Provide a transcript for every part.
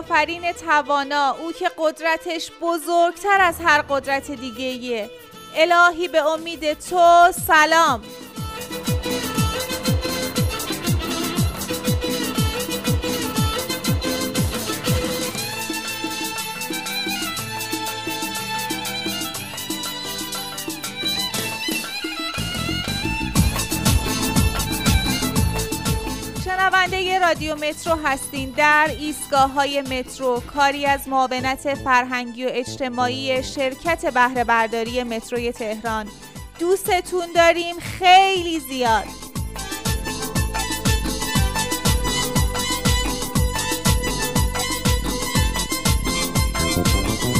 آفرین توانا او که قدرتش بزرگتر از هر قدرت دیگه الهی به امید تو سلام. رادیو مترو هستین. در ایستگاه های مترو کاری از معاونت فرهنگی و اجتماعی شرکت بهره برداری متروی تهران. دوستتون داریم. خیلی زیاد.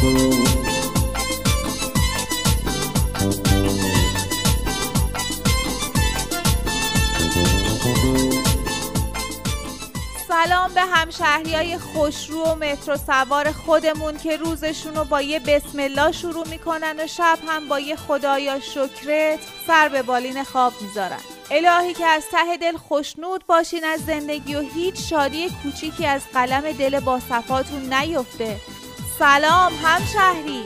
سلام به همشهری های خوشرو و مترو سوار خودمون که روزشون رو با یه بسم الله شروع می‌کنن و شب هم با یه خدایا شکرت سر به بالین خواب می‌ذارن. الهی که از ته دل خوشنود باشین از زندگی و هیچ شادی کوچیکی از قلم دل با صفاتون نیفته. سلام همشهری!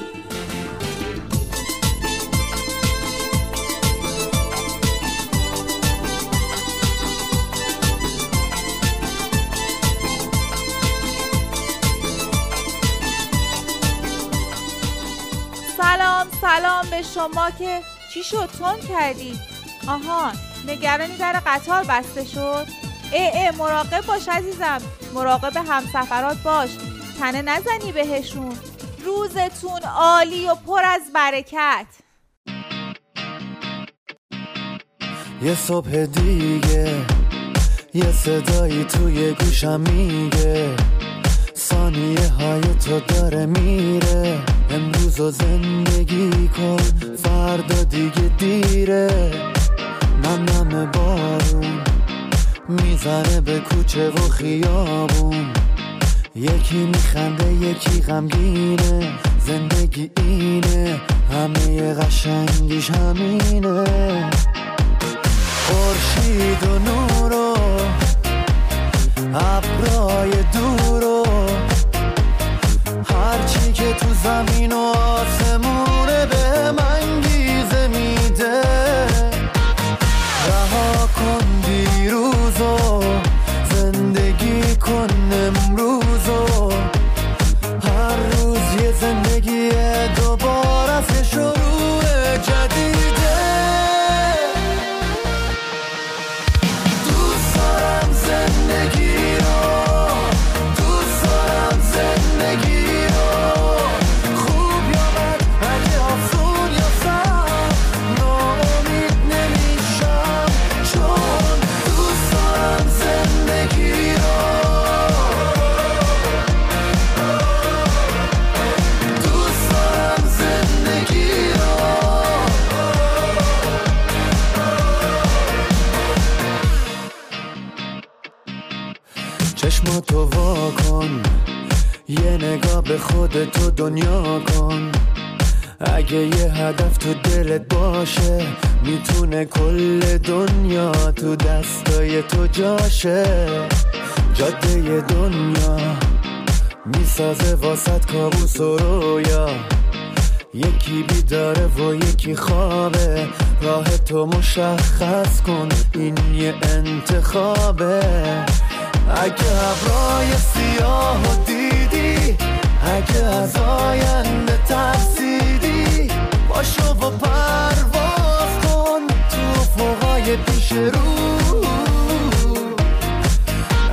سلام سلام به شما که چی شد؟ تون کردی؟ آها نگرانی در قطار بسته شد؟ اه اه مراقب باش عزیزم مراقب همسفرات باش تنه نزنی بهشون روزتون عالی و پر از برکت. یه صبح دیگه یه صدایی توی گوشم میگه. ثانیه های تو داره میره. امروز و زندگی کن فردا دیگه دیره. نم نم بارون می‌زنه به کوچه و خیابون. یکی میخنده یکی غمگینه. زندگی اینه همه قشنگیش همینه. خورشید و نور و ابرای دور و هرچی که تو زمین و آسمونه دنیا کن. اگه یه هدف تو دلت باشه می‌تونه کل دنیا تو دستای تو جاشه. جاده دنیا می‌سازه واسط کابوس و رویا. یکی بیداره و یکی خوابه. راه تو مشخص کن این یه انتخابه. اگه ابرای سیاه و اگه از آینده ترسیدی باشو و پرواز کن تو فوقای پیش رو.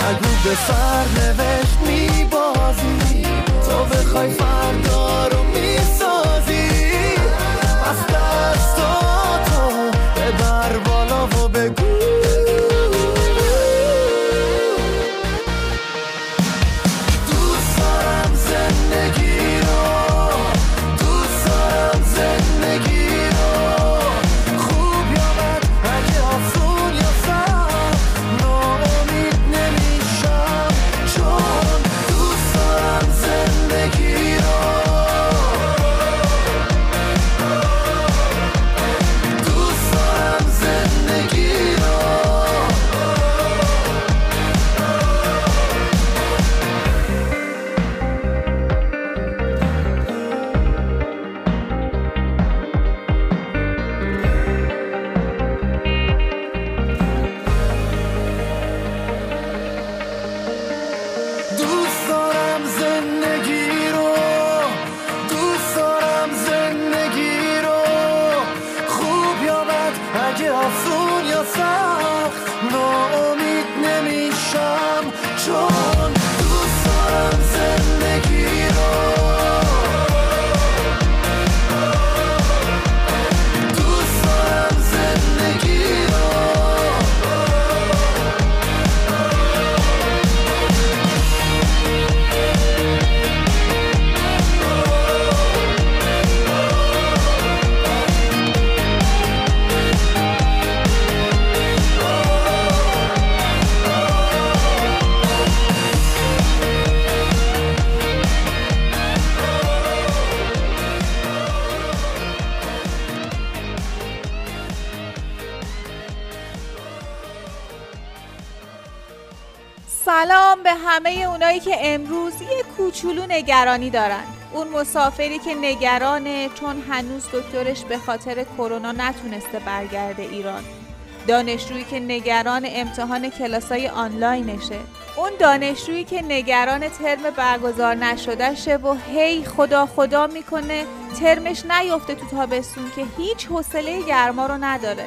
نگو به سرنوشت میبازی تو بخوای فردا سلام به همه اونایی که امروز یه کوچولو نگرانی دارن. اون مسافری که نگرانه چون هنوز دکترش به خاطر کرونا نتونسته برگرده ایران. دانشجویی که نگران امتحان کلاسای آنلاینشه. اون دانشجویی که نگران ترم برگزار نشدهشه و هی خدا خدا می‌کنه ترمش نیفته تو تابستون که هیچ حوصله گرما رو نداره.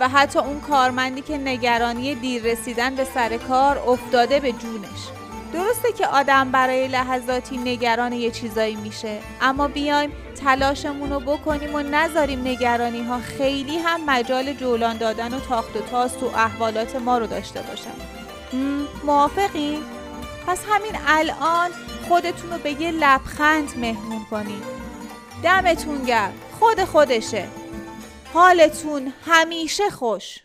و حتی اون کارمندی که نگرانی دیر رسیدن به سر کار افتاده به جونش. درسته که آدم برای لحظاتی نگران یه چیزایی میشه اما بیایم تلاشمون رو بکنیم و نذاریم نگرانی ها خیلی هم مجال جولان دادن و تاخت و تاز تو احوالات ما رو داشته باشن. موافقی؟ پس همین الان خودتون رو به یه لبخند مهمون کنید دمتون گرم. خود خودشه. حالتون همیشه خوش.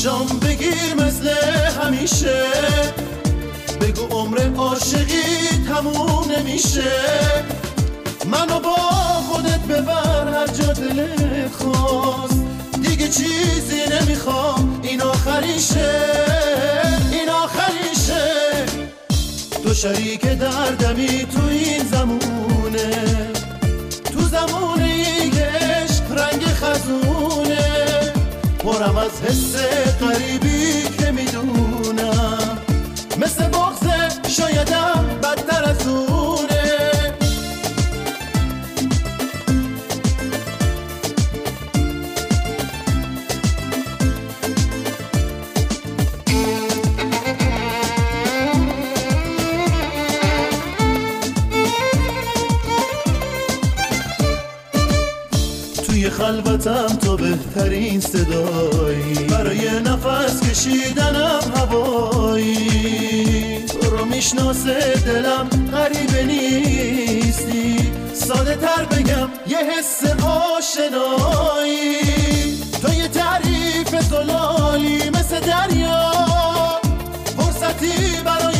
چشام بگیر مثل همیشه. بگو عمر عاشقی تموم نمیشه. منو با خودت ببر هر جا دلت خواست. دیگه چیزی نمی‌خوام این آخریشه. این آخریشه. تو شریک دردمی تو این زمونه. تو زمونه پرم از حس قریبی که می‌دونم. مثل بغزه شایدم خلوتم تو بهترین صدایی. برای نفس کشیدنم هوایی. تو رو می‌شناسه دلم غریبه نیستی. ساده تر بگم یه حس آشنایی. تو یه تعریف زلالی مثل دریا. فرصتی برای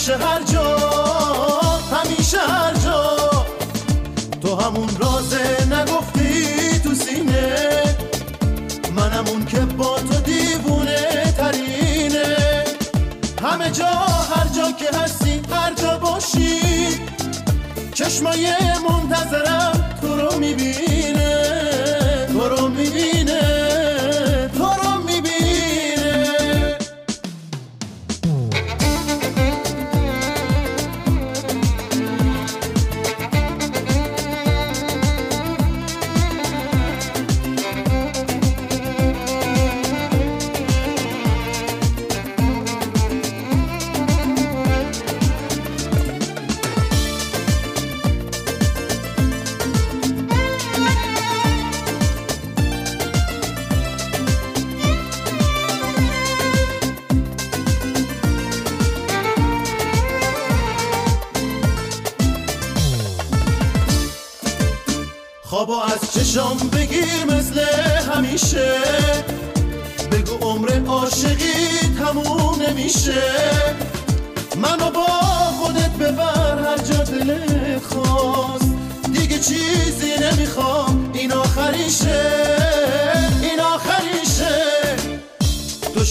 همیشه هر جا همیشه هر جا. تو همون رازه نگفتی تو سینه. من همون که با تو دیوونه ترینه. همه جا هر جا که هستی هر جا باشی. چشمای منتظرم تو رو می‌بینه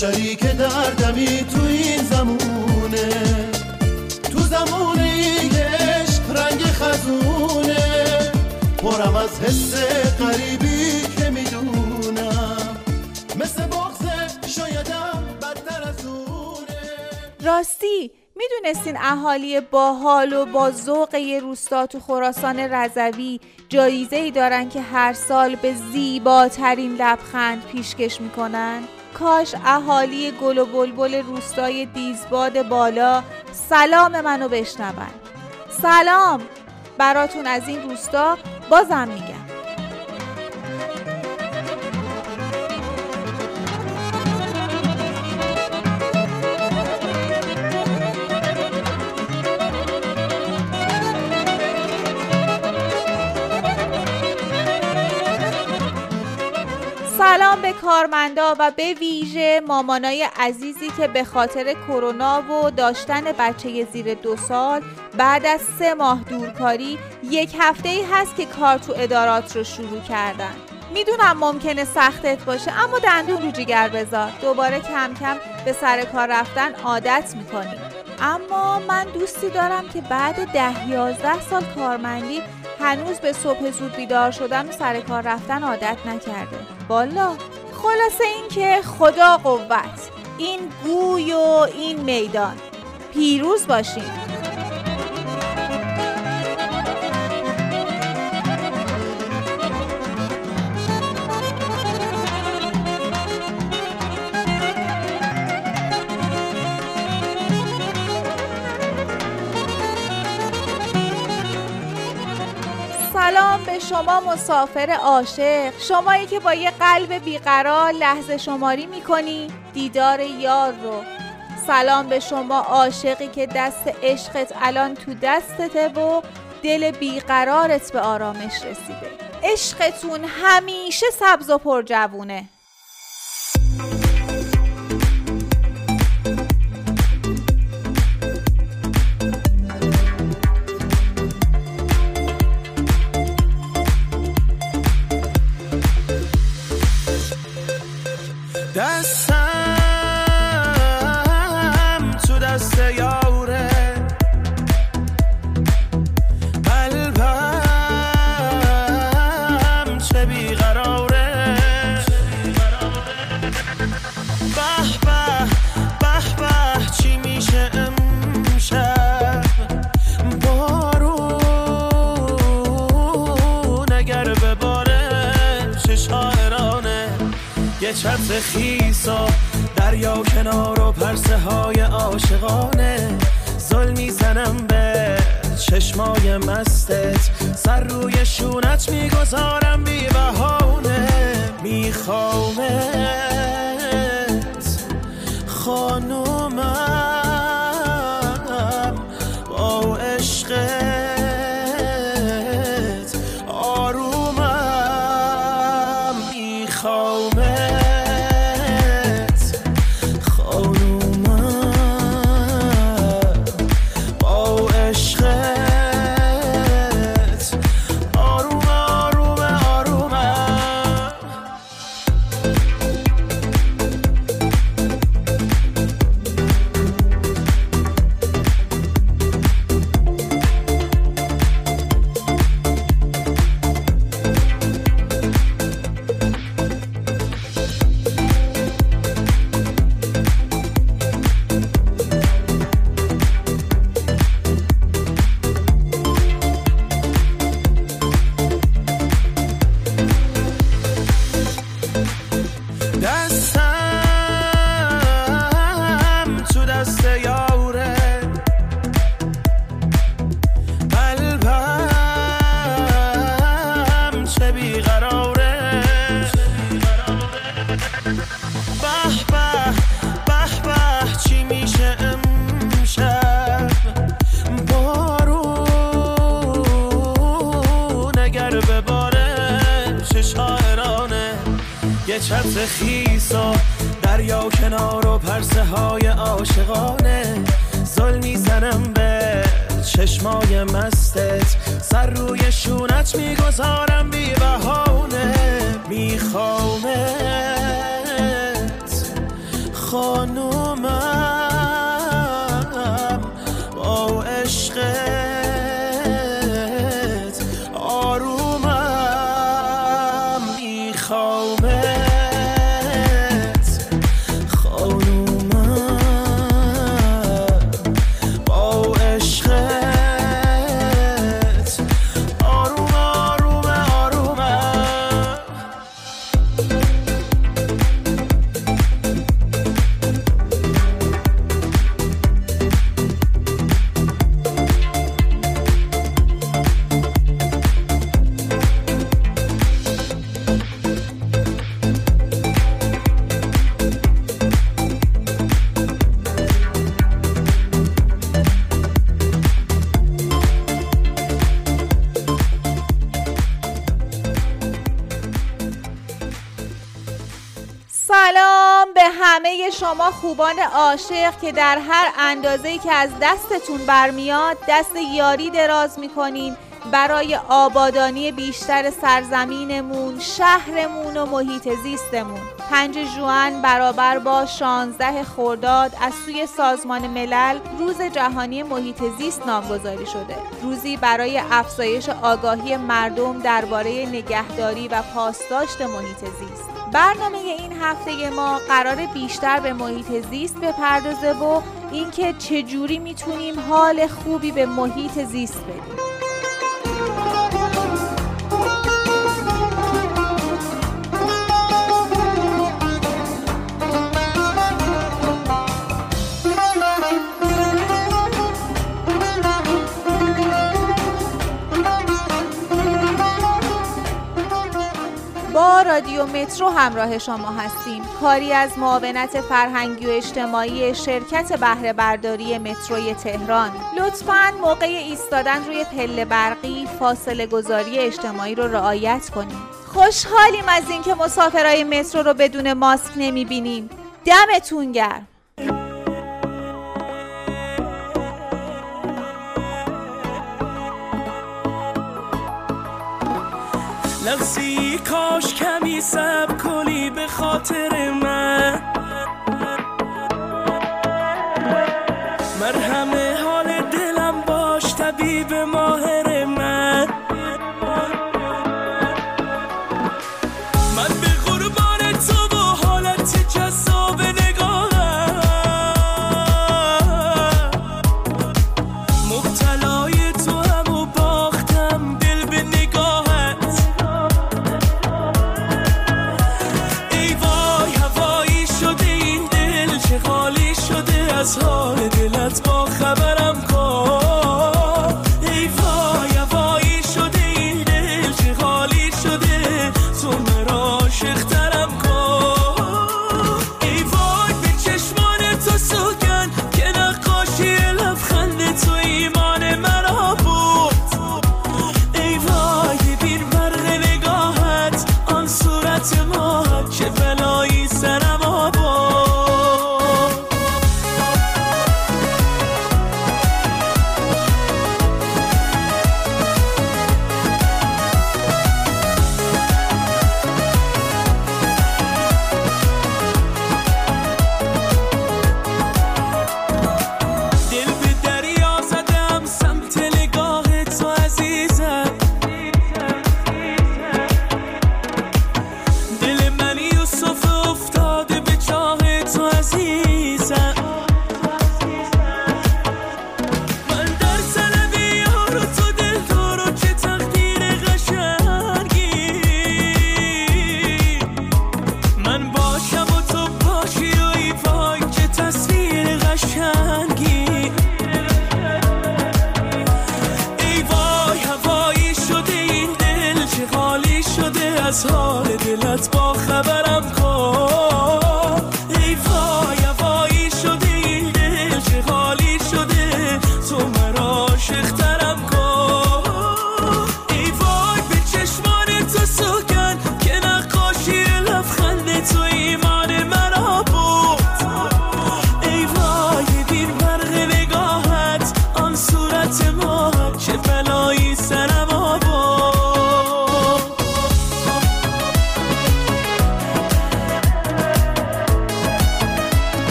شریک دردمی تو این زمونه. تو زمونه ایش رنگ خزونه. پرم از حس قریبی که می‌دونم. مثل بغز شایدم بدتر از اونه. راستی می‌دونستین اهالی باحال و با ذوق روستا تو خراسان رضوی جایزه ای دارن که هر سال به زیباترین لبخند پیشکش می‌کنن؟ کاش اهالی گل و بلبل روستای دیزباد بالا سلام منو بشنون. سلام. براتون از این روستا بازم میگم. سلام به کارمندا و به ویژه مامانای عزیزی که به خاطر کرونا و داشتن بچه زیر دو سال بعد از سه ماه دورکاری یک هفته ای هست که کار تو ادارات رو شروع کردن. می‌دونم ممکنه سختت باشه اما دندون رو جگر بذار. دوباره کم کم به سر کار رفتن عادت می‌کنی. اما من دوستی دارم که بعد ده یازده سال کارمندی هنوز به صبح زود بیدار شدن و سر کار رفتن عادت نکرده. بالا خلاصه اینکه خدا قوت. این گوی و این میدان. پیروز باشین. شما مسافر عاشق شمایی که با یه قلب بیقرار لحظه شماری می‌کنی دیدار یار رو. سلام به شما عاشقی که دست عشقت الان تو دستته و دل بیقرارت به آرامش رسیده. عشقتون همیشه سبز و پرجوونه. خوبان عاشق که در هر اندازه‌ای که از دستتون برمیاد دست یاری دراز می‌کنین برای آبادانی بیشتر سرزمینمون، شهرمون و محیط زیستمون. پنج جوان برابر با 16 خرداد از سوی سازمان ملل روز جهانی محیط زیست نامگذاری شده. روزی برای افزایش آگاهی مردم درباره نگهداری و پاسداشت محیط زیست. برنامه این هفته ما قرار بیشتر به محیط زیست بپردازه و اینکه چجوری می‌تونیم حال خوبی به محیط زیست بدیم. رادیو مترو همراه شما هستیم. کاری از معاونت فرهنگی و اجتماعی شرکت بهره برداری متروی تهران. لطفا موقع ایستادن روی پله برقی فاصله گذاری اجتماعی رو رعایت کنیم خوشحالیم از اینکه مسافرای مترو رو بدون ماسک نمی‌بینیم. دمتون گرم. لغزی کاش کمی سب کلی به خاطر من.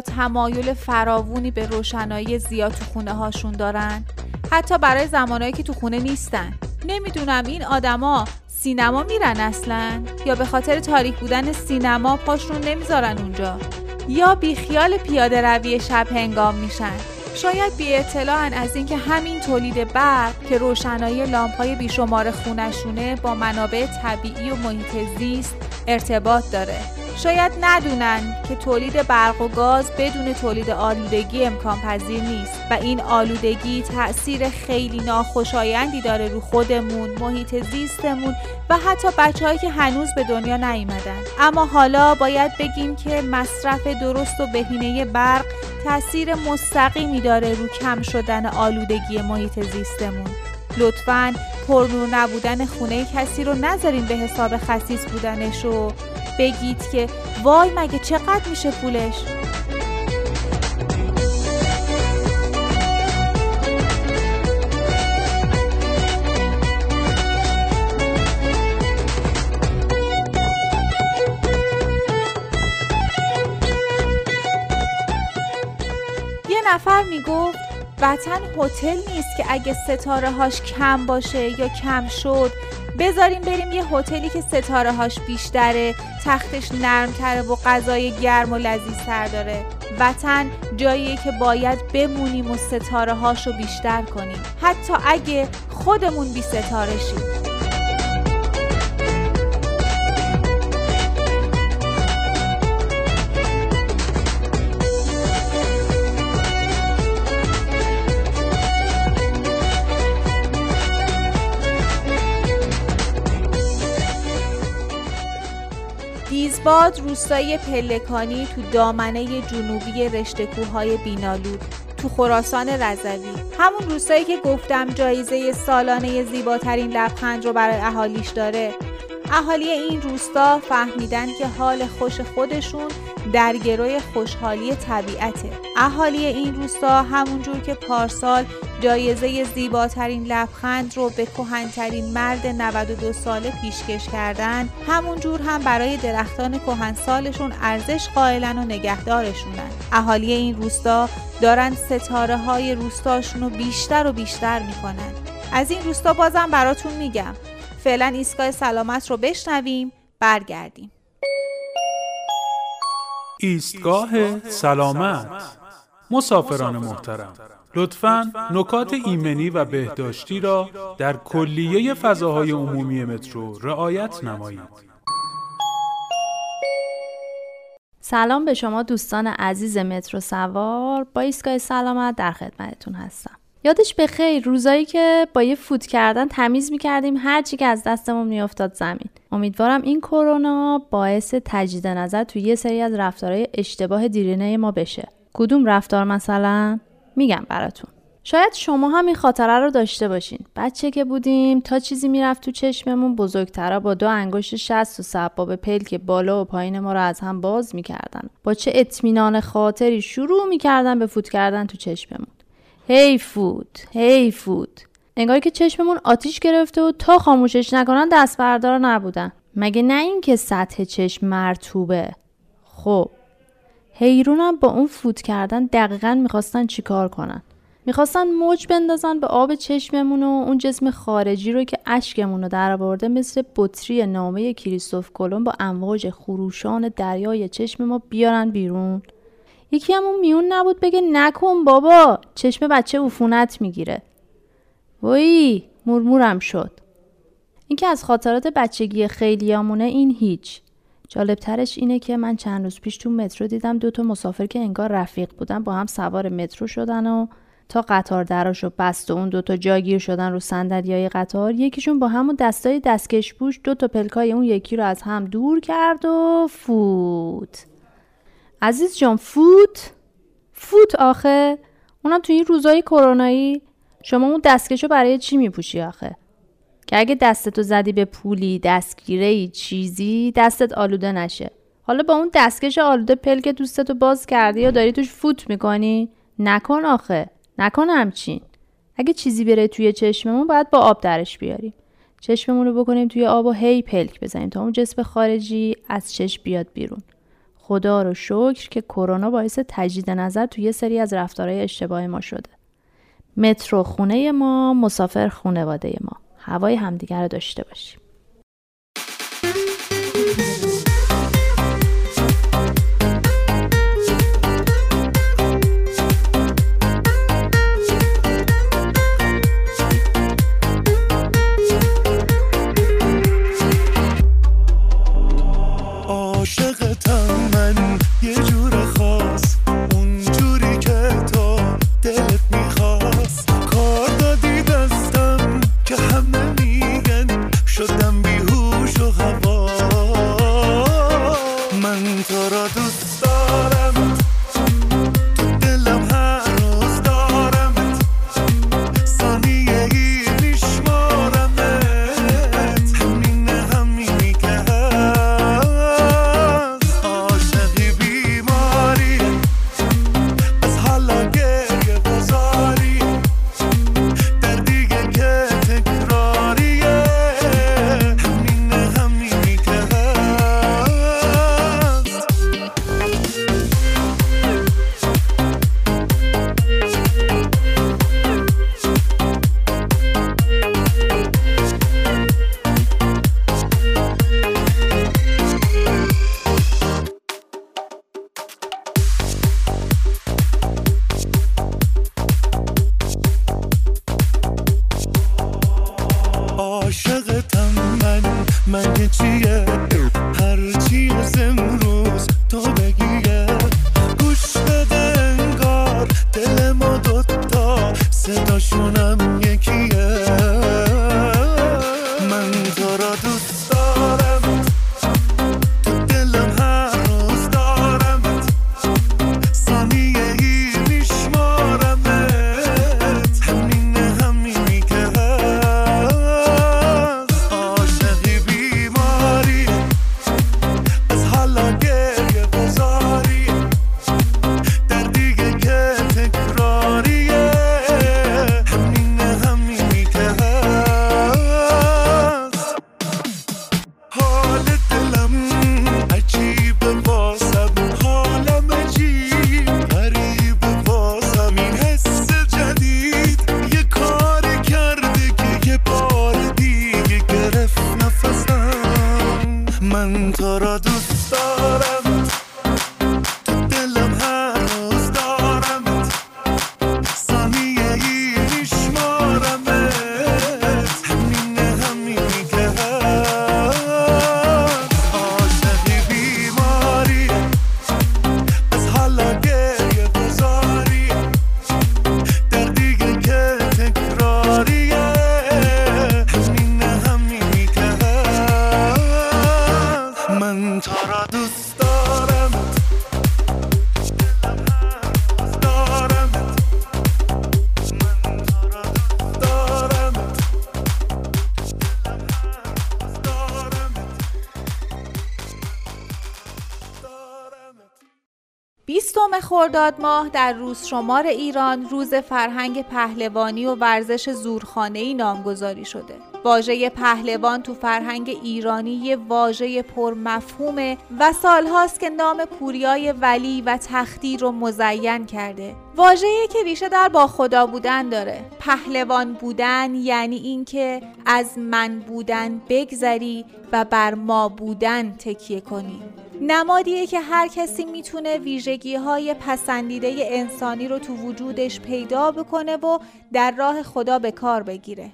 تمایل فراوونی به روشنایی زیاد تو خونه هاشون دارن؟ حتی برای زمانهایی که تو خونه نیستن. نمی‌دونم این آدما سینما میرن اصلا؟ یا به خاطر تاریک بودن سینما پاشون نمی‌ذارن اونجا؟ یا بیخیال پیاده روی شب هنگام میشن؟ شاید بی اطلاعن از اینکه همین تولید برق که روشنایی لامپای بیشمار خونشونه با منابع طبیعی و محیط زیست ارتباط داره. شاید ندونن که تولید برق و گاز بدون تولید آلودگی امکان پذیر نیست و این آلودگی تاثیر خیلی ناخوشایندی داره رو خودمون، محیط زیستمون و حتی بچههایی که هنوز به دنیا نیومدن. اما حالا باید بگیم که مصرف درست و بهینه برق تاثیر مستقیمی داره رو کم شدن آلودگی محیط زیستمون. لطفا پرنور نبودن خونه کسی رو نذارین به حساب خصیص بودنش و بگید که وای مگه چقدر میشه پولش؟ یه نفر می‌گفت وطن هتل نیست که اگه ستاره هاش کم باشه یا کم شد بذاریم بریم یه هتلی که ستاره هاش بیشتره تختش نرمتره و غذای گرم و لذیذتر داره. وطن جاییه که باید بمونیم و ستاره هاشو بیشتر کنیم. حتی اگه خودمون بی ستاره شیم دیزباد روستای پلکانی تو دامنه جنوبی رشته کوههای بینالود تو خراسان رضوی. همون روستایی که گفتم جایزه سالانه زیباترین لبخند رو برای اهالیش داره. اهالی این روستا فهمیدن که حال خوش خودشون در گروی خوشحالی طبیعته. اهالی این روستا همونجور که پارسال جایزه زیباترین لبخند رو به کهنترین مرد 92 ساله پیشکش کردن همونجور هم برای درختان کهنسالشون ارزش قائلن و نگهدارشونن. اهالی این روستا دارن ستاره های روستاشون رو بیشتر و بیشتر می‌کنن. از این روستا بازم براتون میگم. فعلا ایستگاه سلامت رو بشنویم برگردیم ایستگاه سلامت مسافران محترم لطفا نکات ایمنی و بهداشتی را در کلیه فضاهای عمومی مترو رعایت نمایید. سلام به شما دوستان عزیز مترو سوار با ایستگاه سلامت در خدمتتون هستم. یادش به خیر روزایی که با یه فوت کردن تمیز می‌کردیم هر چی که از دستمون میافتاد زمین. امیدوارم این کرونا باعث تجدید نظر توی یه سری از رفتارهای اشتباه دیرینه ما بشه. کدوم رفتار مثلا؟ میگم براتون. شاید شما هم این خاطره رو داشته باشین. بچه که بودیم تا چیزی می‌رفت تو چشممون بزرگترا با دو انگشت شست و سباب پلک بالا و پایین ما رو از هم باز می‌کردن. با چه اطمینان خاطری شروع می‌کردن به فوت کردن تو چشممون. هی فوت هی فوت انگار که چشممون آتیش گرفته و تا خاموشش نکنن دست بردار نبودن. مگه نه اینکه سطح چشم مرتوبه؟ خب. حیرونم با اون فوت کردن دقیقا می‌خواستن چیکار کنن؟ می‌خواستن موج بندازن به آب چشممون و اون جسم خارجی رو که اشکمون رو در آورده مثل بطری نامه کریستوف کلم با امواج خروشان دریای چشم ما بیارن بیرون؟ یکی همون میون نبود بگه نکن بابا. چشم بچه عفونت می‌گیره. وای مرمورم شد. اینکه از خاطرات بچگی خیلیامونه این هیچ. جالبترش اینه که من چند روز پیش تو مترو دیدم دو تا مسافر که انگار رفیق بودن با هم سوار مترو شدن و تا قطار دراشو بست و اون دوتا جاگیر شدن رو صندلیای قطار یکیشون با همون دستای دستکش پوش دو تا پلکای اون یکی رو از هم دور کرد و فوت. عزیز جان فوت فوت آخه. اونم تو این روزای کرونایی شما اون دستکشو برای چی میپوشی آخه؟ که اگه دستتو زدی به پولی دستگیره چیزی دستت آلوده نشه. حالا با اون دستکش آلوده پلک دوستتو باز کردی یا داری توش فوت می‌کنی نکن آخه. نکن همچین. اگه چیزی بره توی چشممون باید با آب درش بیاریم. چشممون رو بکنیم توی آب و هی پلک بزنیم تا اون جسم خارجی از چشم بیاد بیرون. خدا رو شکر که کرونا باعث تجدید نظر توی یه سری از رفتارهای اشتباه ما شده. مترو خونه ما مسافر خونواده ما. هوای همدیگر رو داشته باشیم. من تو را دوست دارم. خرداد ماه در روز شمار ایران روز فرهنگ پهلوانی و ورزش زورخانه‌ای نامگذاری شده. واژه پهلوان تو فرهنگ ایرانی یه واژه پرمفهومه و سالهاست که نام پوریای ولی و تختی رو مزین کرده. واژه‌ای که ریشه در با خدا بودن داره. پهلوان بودن یعنی اینکه از من بودن بگذری و بر ما بودن تکیه کنی. نمادیه که هر کسی می‌تونه ویژگی های پسندیده انسانی رو تو وجودش پیدا بکنه و در راه خدا به کار بگیره.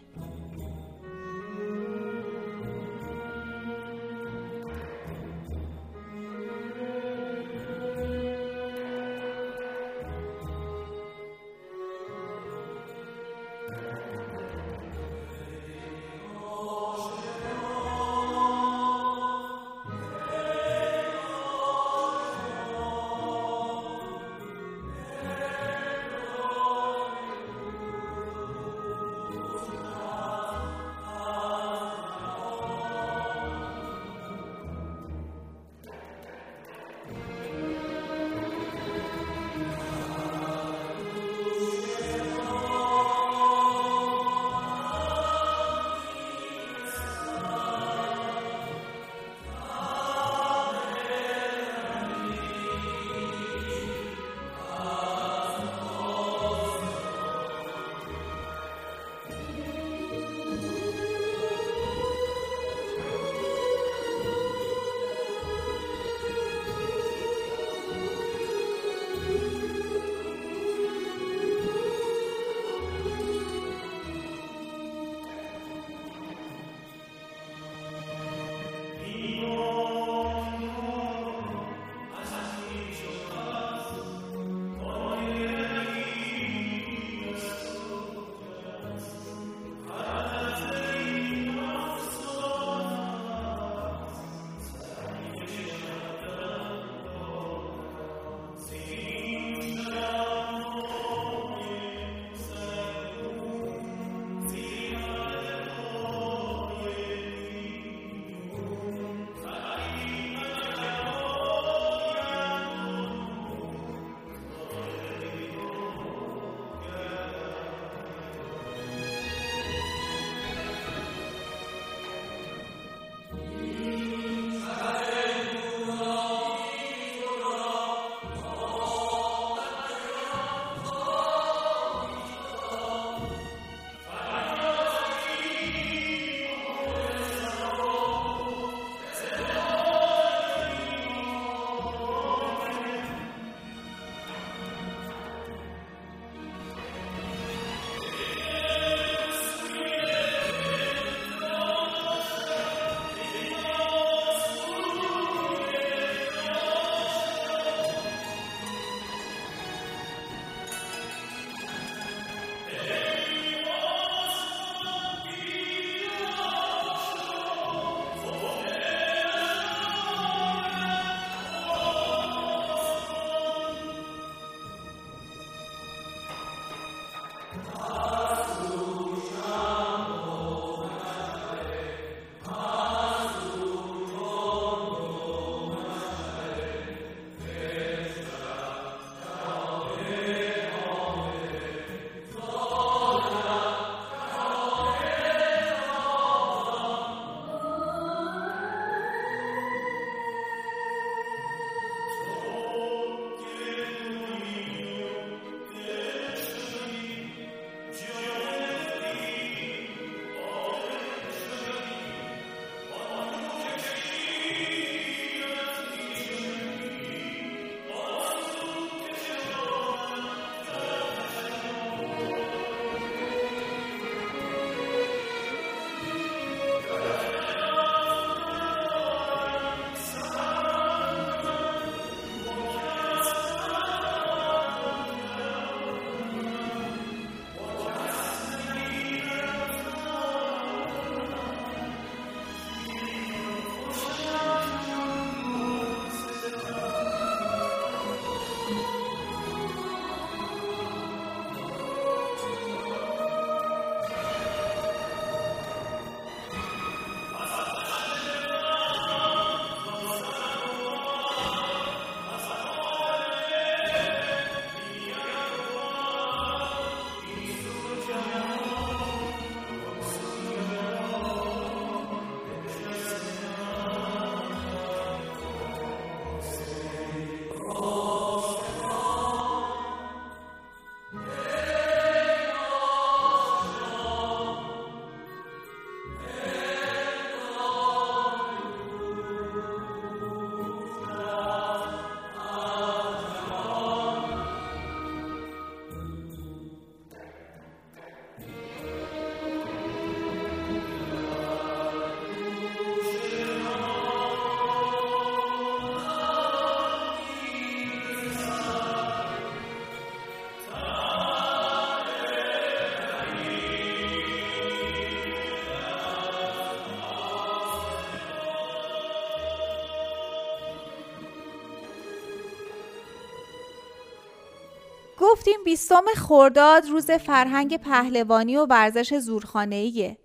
بیستم خرداد روز فرهنگ پهلوانی و ورزش زورخانه‌ایه.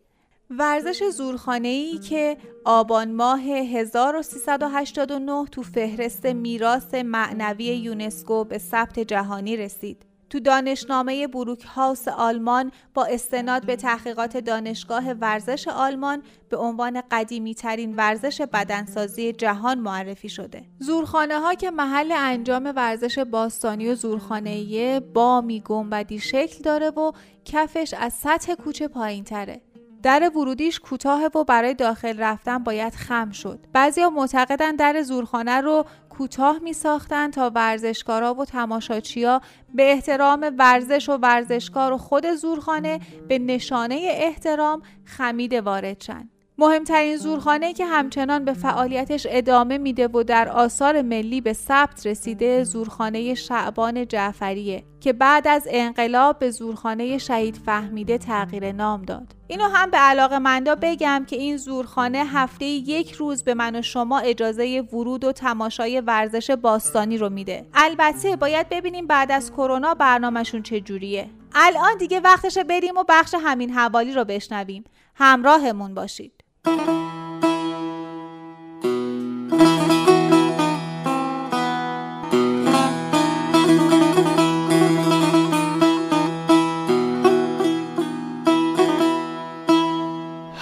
ورزش زورخانه‌ای که آبان ماه 1389 تو فهرست میراث معنوی یونسکو به ثبت جهانی رسید. تو دانشنامه بروک هاوس آلمان با استناد به تحقیقات دانشگاه ورزش آلمان به عنوان قدیمی ترین ورزش بدنسازی جهان معرفی شده. زورخانه ها که محل انجام ورزش باستانی و زورخانه بامی گنبدی شکل داره و کفش از سطح کوچه پایین تره. در ورودیش کوتاه و برای داخل رفتن باید خم شد. بعضیا معتقدن در زورخانه رو کوتاه می ساختن تا ورزشکارا و تماشاچیا به احترام ورزش و ورزشکار و خود زورخانه به نشانه احترام خمید وارد شن. مهمترین زورخانه که همچنان به فعالیتش ادامه میده و در آثار ملی به ثبت رسیده زورخانه شعبان جعفریه که بعد از انقلاب به زورخانه شهید فهمیده تغییر نام داد. اینو هم به علاقه مندا بگم که این زورخانه هفته یک روز به من و شما اجازه ورود و تماشای ورزش باستانی رو میده. البته باید ببینیم بعد از کرونا برنامهشون چجوریه. الان دیگه وقتشه بریم و بخش همین حوالی رو بشنویم. همراهمون باشید.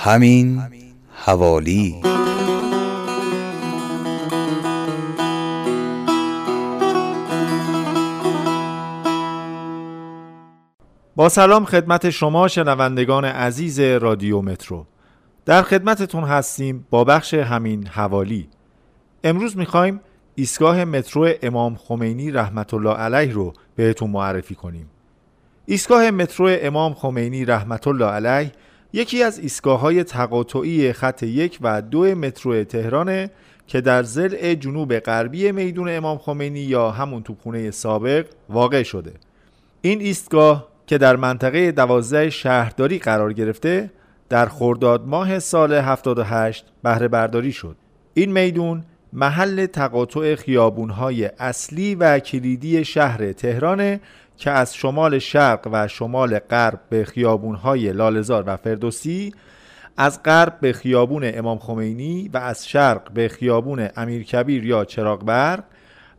همین حوالی. با سلام خدمت شما شنوندگان عزیز رادیو مترو. در خدمتتون هستیم با بخش همین حوالی. امروز می‌خوایم ایستگاه مترو امام خمینی رحمت الله علیه رو بهتون معرفی کنیم. ایستگاه مترو امام خمینی رحمت الله علیه یکی از ایستگاه های تقاطعی خط یک و دو مترو تهرانه که در ضلع جنوب غربی میدون امام خمینی یا همون توپخونه سابق واقع شده. این ایستگاه که در منطقه دوازده شهرداری قرار گرفته در خرداد ماه سال 78 بهره برداری شد. این میدون محل تقاطع خیابونهای اصلی و کلیدی شهر تهرانه که از شمال شرق و شمال غرب به خیابونهای لالزار و فردوسی از غرب به خیابون امام خمینی و از شرق به خیابون امیرکبیر یا چراغبرق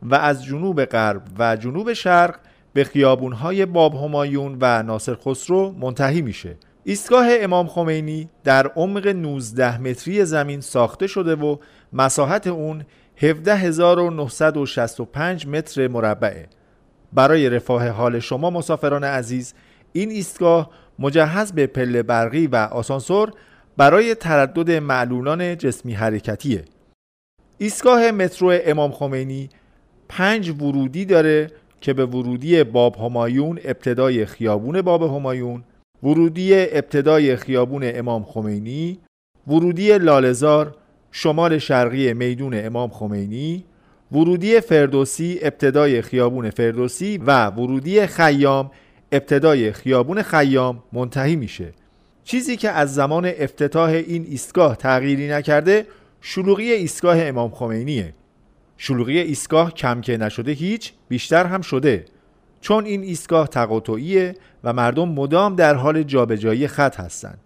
و از جنوب غرب و جنوب شرق به خیابونهای باب همایون و ناصر خسرو منتهی میشه. ایستگاه امام خمینی در عمق 19 متری زمین ساخته شده و مساحت اون 17965 متر مربعه. برای رفاه حال شما مسافران عزیز این ایستگاه مجهز به پله برقی و آسانسور برای تردد معلولان جسمی حرکتیه. ایستگاه مترو امام خمینی پنج ورودی داره که به ورودی باب همایون ابتدای خیابون باب همایون ورودی ابتدای خیابون امام خمینی ورودی لالزار شمال شرقی میدون امام خمینی ورودی فردوسی ابتدای خیابون فردوسی و ورودی خیام ابتدای خیابون خیام منتهی میشه. چیزی که از زمان افتتاح این ایستگاه تغییری نکرده شلوغی ایستگاه امام خمینیه. شلوغی ایستگاه کم که نشده هیچ بیشتر هم شده. چون این ایستگاه تقاطعیه و مردم مدام در حال جابجایی خط هستند.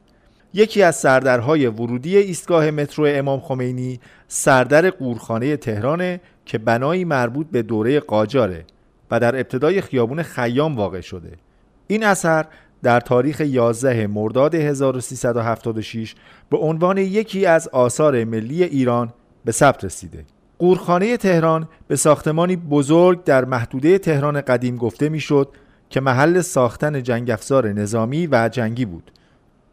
یکی از سردرهای ورودی ایستگاه مترو امام خمینی سردر قورخانه تهرانه که بنایی مربوط به دوره قاجاره و در ابتدای خیابون خیام واقع شده. این اثر در تاریخ 11 مرداد 1376 به عنوان یکی از آثار ملی ایران به ثبت رسیده. قورخانه تهران به ساختمانی بزرگ در محدوده تهران قدیم گفته می‌شد که محل ساختن جنگ افزار نظامی و جنگی بود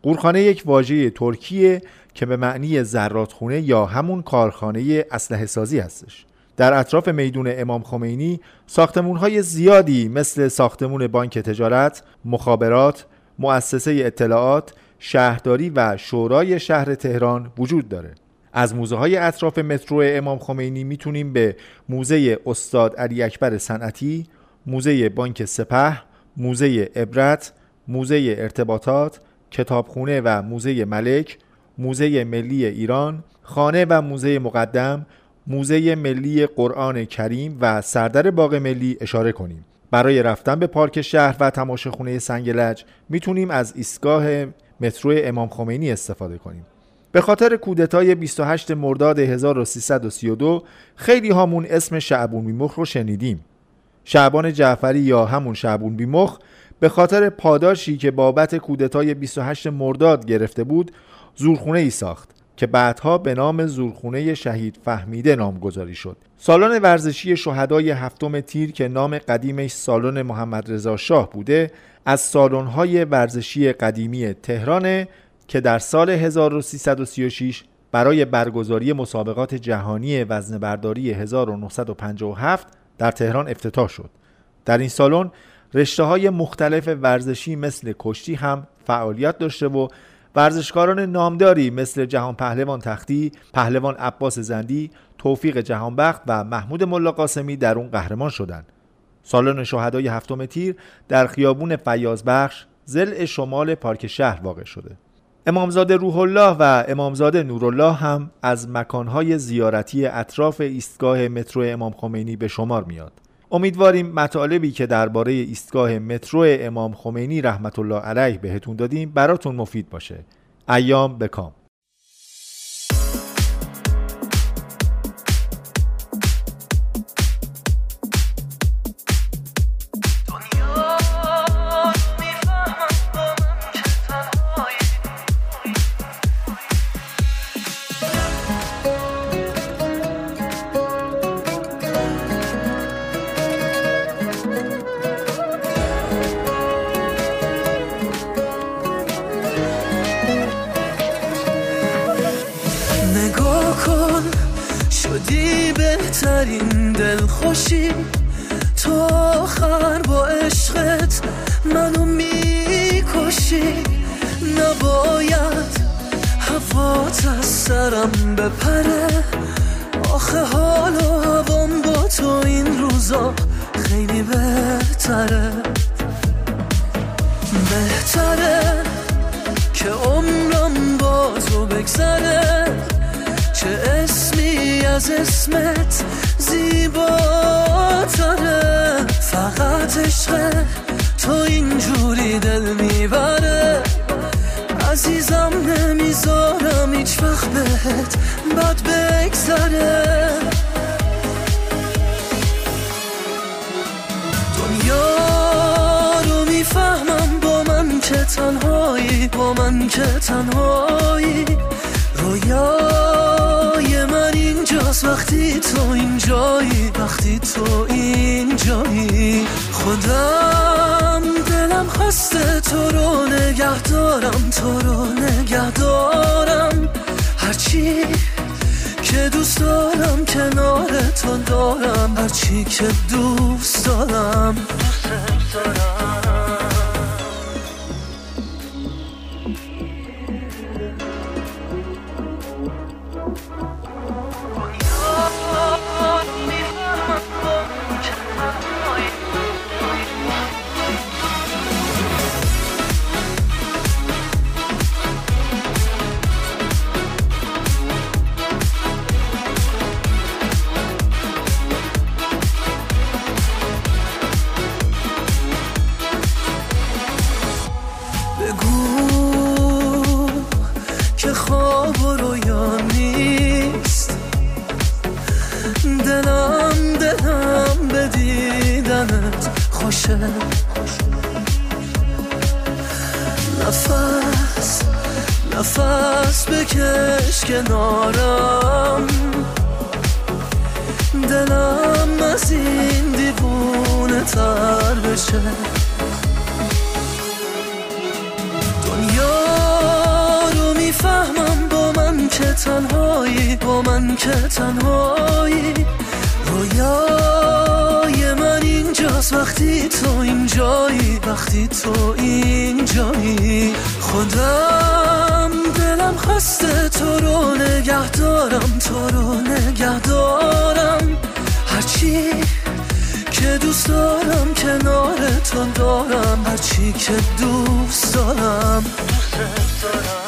قورخانه یک واژه ترکیه که به معنی زراتخونه یا همون کارخانه اسلحه سازی هستش در اطراف میدون امام خمینی ساختمون زیادی مثل ساختمون بانک تجارت، مخابرات، مؤسسه اطلاعات، شهرداری و شورای شهر تهران وجود داره. از موزه های اطراف مترو امام خمینی می‌تونیم به موزه استاد علی اکبر صنعتی، موزه بانک سپه، موزه عبرت، موزه ارتباطات، کتابخونه و موزه ملک، موزه ملی ایران، خانه و موزه مقدم، موزه ملی قرآن کریم و سردر باغ ملی اشاره کنیم. برای رفتن به پارک شهر و تماشاخونه سنگلج می‌تونیم از ایستگاه مترو امام خمینی استفاده کنیم. به خاطر کودتای 28 مرداد 1332 خیلی هامون اسم شعبون بیمخ رو شنیدیم. شعبان جعفری یا همون شعبون بیمخ به خاطر پاداشی که بابت کودتای 28 مرداد گرفته بود زورخونه ای ساخت که بعدها به نام زورخونه شهید فهمیده نامگذاری شد. سالن ورزشی شهدای هفتم تیر که نام قدیمش سالن محمد رضا شاه بوده از سالن‌های ورزشی قدیمی تهرانه که در سال 1336 برای برگزاری مسابقات جهانی وزنه‌برداری 1957 در تهران افتتاح شد. در این سالن رشته های مختلف ورزشی مثل کشتی هم فعالیت داشته و ورزشکاران نامداری مثل جهان پهلوان تختی، پهلوان عباس زندی، توفیق جهانبخت و محمود ملا قاسمی در اون قهرمان شدند. سالن شهدای هفتم تیر در خیابون فیازبخش زل شمال پارک شهر واقع شده. امامزاده روح الله و امامزاده نورالله هم از مکانهای زیارتی اطراف ایستگاه مترو امام خمینی به شمار میاد. امیدواریم مطالبی که درباره ایستگاه مترو امام خمینی رحمت الله علیه بهتون دادیم براتون مفید باشه. ایام بکام تنهایی با من که تنهایی. رویای من اینجاست وقتی تو اینجایی وقتی تو اینجایی. خودم دلم خسته تو رو نگه دارم تو رو نگه دارم. هرچی که دوست دارم کنار تو دارم. هرچی که دوست دارم دوست دارم.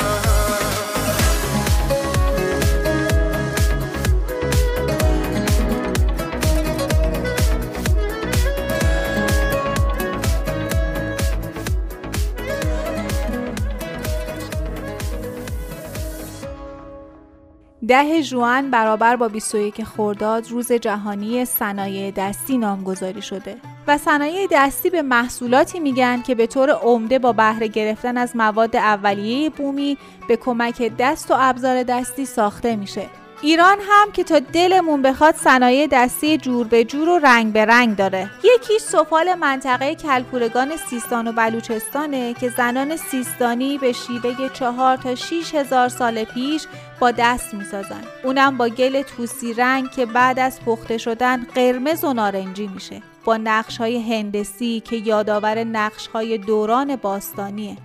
ده ژوئن برابر با 21 خرداد روز جهانی صنایع دستی نامگذاری شده و صنایع دستی به محصولاتی میگن که به طور عمده با بهره گرفتن از مواد اولیه بومی به کمک دست و ابزار دستی ساخته میشه. ایران هم که تا دلمون بخواد صنایع دستی جور به جور و رنگ به رنگ داره. یکی سفال منطقه کلپورگان سیستان و بلوچستانه که زنان سیستانی به شیوه چهار تا 6 هزار سال پیش با دست می‌سازن. اونم با گل توسی رنگ که بعد از پخته شدن قرمز و نارنجی میشه. با نقش های هندسی که یادآور نقش های دوران باستانیه.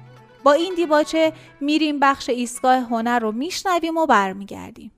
با این دیباچه میریم بخش ایستگاه هنر رو میشنویم و برمیگردیم.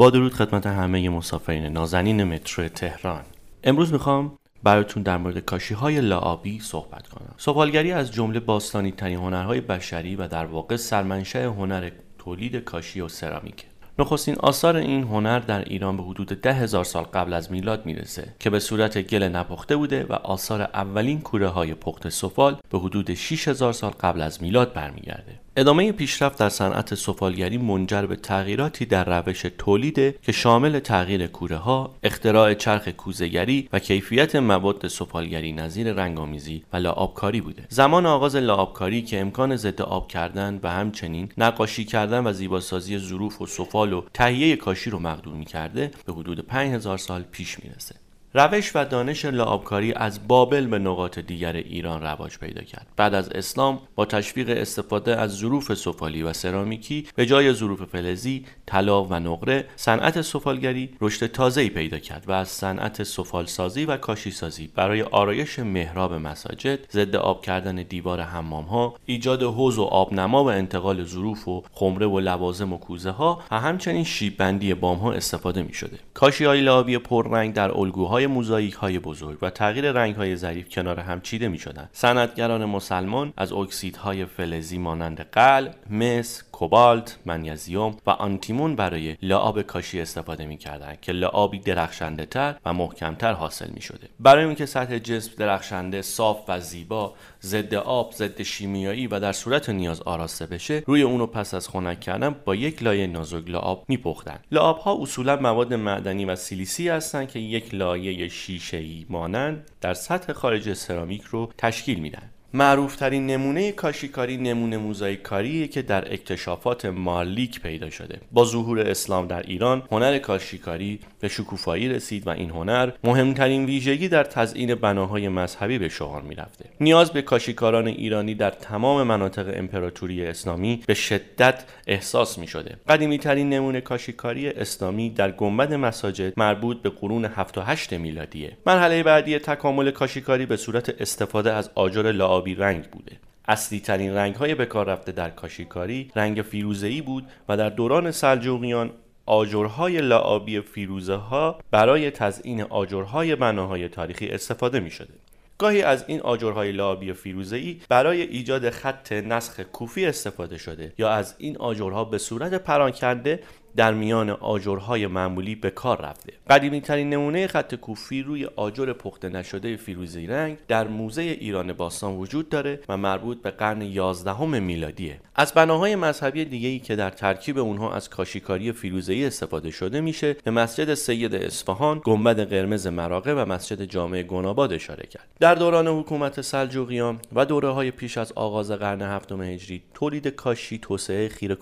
با درود خدمت همه مسافرین نازنین مترو تهران. امروز می‌خوام براتون در مورد کاشی های لعابی صحبت کنم. سفالگری از جمله باستانی ترین هنرهای بشری و در واقع سرمنشأ هنر تولید کاشی و سرامیک. نخستین آثار این هنر در ایران به حدود ده هزار سال قبل از میلاد می‌رسه که به صورت گل نپخته بوده و آثار اولین کوره های پخت سفال به حدود 6000 سال قبل از میلاد برمیگرده. ادامه پیشرفت در صنعت سفالگری منجر به تغییراتی در روش تولید که شامل تغییر کوره ها، اختراع چرخ کوزهگری و کیفیت مواد سفالگری نظیر رنگامیزی و لعابکاری بوده. زمان آغاز لعابکاری که امکان ضد آب کردن و همچنین نقاشی کردن و زیباسازی ظروف و سفال و تهیه کاشی رو مقدور می کرده به حدود 5000 سال پیش می‌رسه. روش و دانش لعابکاری از بابل به نقاط دیگر ایران رواج پیدا کرد. بعد از اسلام با تشویق استفاده از ظروف سفالی و سرامیکی به جای ظروف فلزی طلا و نقره صنعت سفالگری رشد تازه‌ای پیدا کرد و از صنعت سفالسازی و کاشیسازی برای آرایش محراب مساجد ضد آب کردن دیوار حمامها ایجاد حوض و آبنما و انتقال ظروف و خمره و لوازم و کوزه ها و همچنین شیب بندی بام ها استفاده می شده کاشی های پررنگ در الگوهای موزاییک های بزرگ و تغییر رنگ های ظریف کنار هم چیده می شدن صنعتگران مسلمان از اکسیدهای فلزی مانند قل، مس، کوبالت، منیزیم و آنتیمون برای لعاب کاشی استفاده می کردن که لعابی درخشنده تر و محکمتر حاصل می شده برای اینکه سطح جسم درخشنده صاف و زیبا ضد آب ضد شیمیایی و در صورت نیاز آراسته بشه روی اونو پس از خنک کردن با یک لایه نازک لعاب میپختن. لعاب ها اصولا مواد معدنی و سیلیسی هستند که یک لایه شیشه مانند در سطح خارج سرامیک رو تشکیل میدن. معروف ترین نمونه کاشیکاری نمونه موزاییک کاریه که در اکتشافات مارلیک پیدا شده. با ظهور اسلام در ایران هنر کاشیکاری به شکوفایی رسید و این هنر مهمترین ویژگی در تزیین بناهای مذهبی به شمار می‌رفته. نیاز به کاشیکاران ایرانی در تمام مناطق امپراتوری اسلامی به شدت احساس می شده قدیمی ترین نمونه کاشیکاری اسلامی در گنبد مساجد مربوط به قرون 7 و 8 میلادیه. مرحله بعدی تکامل کاشیکاری به صورت استفاده از آجر لعابی رنگ بوده اصلی ترین رنگ های به کار رفته در کاشیکاری رنگ فیروزه‌ای بود و در دوران سلجوقیان آجرهای لعابی فیروزه ها برای تزیین آجرهای بناهای تاریخی استفاده می شده. گاهی از این آجرهای لعابی فیروزه‌ای برای ایجاد خط نسخ کوفی استفاده شده یا از این آجرها به صورت پراکنده در میان آجرهای معمولی به کار رفته. قدیمی ترین نمونه خط کوفی روی آجر پخته نشده فیروزی رنگ در موزه ایران باستان وجود داره و مربوط به قرن 11 میلادیه. از بناهای مذهبی دیگه‌ای که در ترکیب اونها از کاشیکاری فیروزه‌ای استفاده شده میشه به مسجد سید اصفهان گنبد قرمز مراغه و مسجد جامع گناباد اشاره کرد. در دوران حکومت سلجوقیان و دوره های پیش از آغاز قرن هفتم هجری تولید کاشی توسعه خیره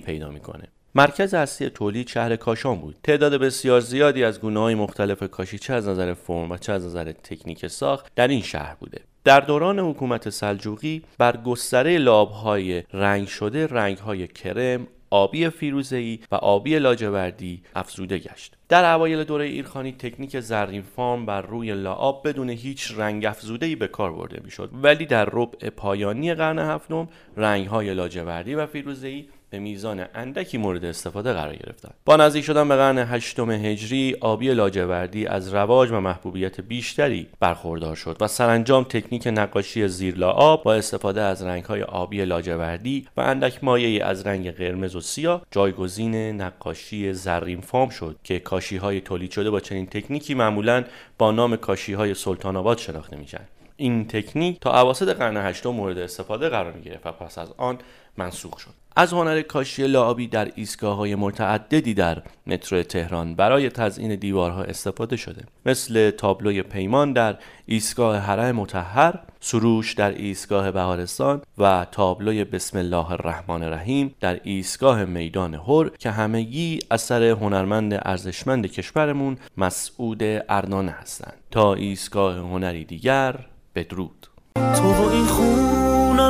پیدا می‌کنه. مرکز اصلی تولید شهر کاشان بود. تعداد بسیار زیادی از گونه های مختلف کاشی چه از نظر فرم و چه از نظر تکنیک ساخت در این شهر بوده. در دوران حکومت سلجوقی بر گستره لابهای رنگ شده رنگهای کرم آبی فیروزه‌ای و آبی لاجوردی افزوده گشت. در اوایل دوره ایرخانی تکنیک زرین فارم بر روی لعاب بدون هیچ رنگ افزوده‌ای به کار برده می‌شد. ولی در ربع پایانی قرن هفتم رنگ‌های لاجوردی و فیروزه‌ای به میزان اندکی مورد استفاده قرار گرفتند با نزدیک شدن به قرن هشتم هجری آبی لاجوردی از رواج و محبوبیت بیشتری برخوردار شد و سرانجام تکنیک نقاشی زیر آب با استفاده از رنگهای آبی لاجوردی و اندک مایه از رنگ قرمز و سیاه جایگزین نقاشی زرین فام شد که کاشی های تولید شده با چنین تکنیکی معمولا با نام کاشی های سلطان آباد شناخته میشن. این تکنیک تا اواسط قرن هشتم مورد استفاده قرار می گرفت و پس از آن منسوخ شد. از هنر کاشی لعابی در ایستگاه های متعددی در مترو تهران برای تزیین دیوارها استفاده شده. مثل تابلوی پیمان در ایستگاه حرم متحر سروش در ایستگاه بهارستان و تابلوی بسم الله الرحمن الرحیم در ایستگاه میدان هر که همگی اثر هنرمند ارزشمند کشورمون مسعود اردانه هستند. تا ایستگاه هنری دیگر بدرود. تو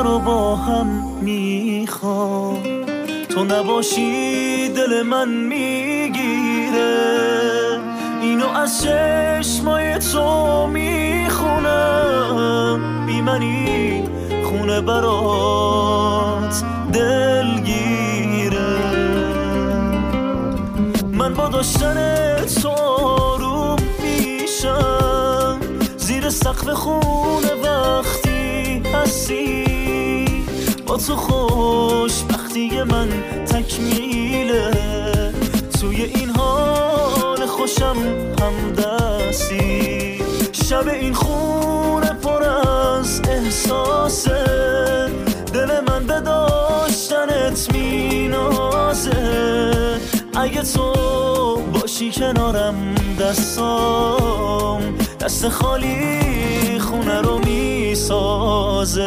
رو با هم می‌خوام. تو نباشی دل من می‌گیره. اینو از چشمای تو می‌خونم. بی منی خونه برات دلگیره. من با داشتن تو آروم میشم. زیر سقف خونه وقتی هستی. تو خوشبختی من تکمیله توی این حال خوشم همدستی شب این خونه پر از احساسه. دل من به داشتنت مینازه. اگه تو باشی کنارم دستام دست خالی خونه رو می‌سازه.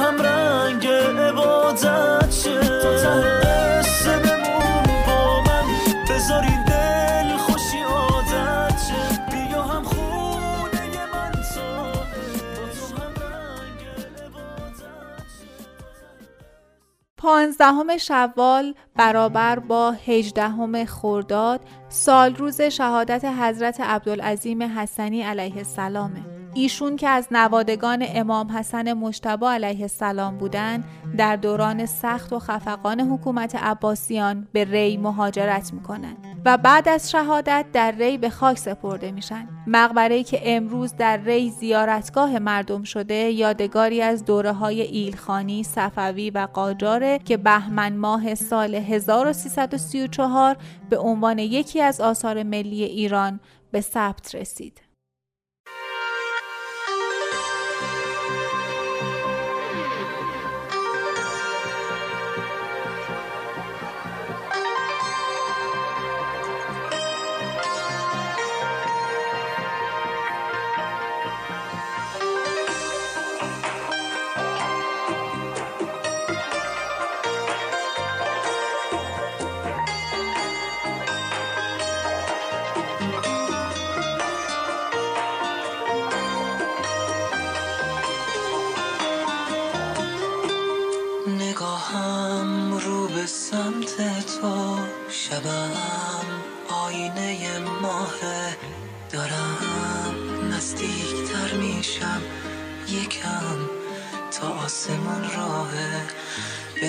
هم رنگ عبادت شه. تا ته قصه بمون با من. بذار این دل خوشی عادت شه. بیا هم خونه من تا پانزدهم شوال برابر با هجدهم خرداد سال روز شهادت حضرت عبدالعظیم حسنی علیه السلامه. ایشون که از نوادگان امام حسن مجتبی علیه السلام بودند در دوران سخت و خفقان حکومت عباسیان به ری مهاجرت می‌کنند و بعد از شهادت در ری به خاک سپرده میشن مقبره که امروز در ری زیارتگاه مردم شده یادگاری از دوره های ایلخانی، صفوی و قاجاره که بهمن ماه سال 1334 به عنوان یکی از آثار ملی ایران به ثبت رسید.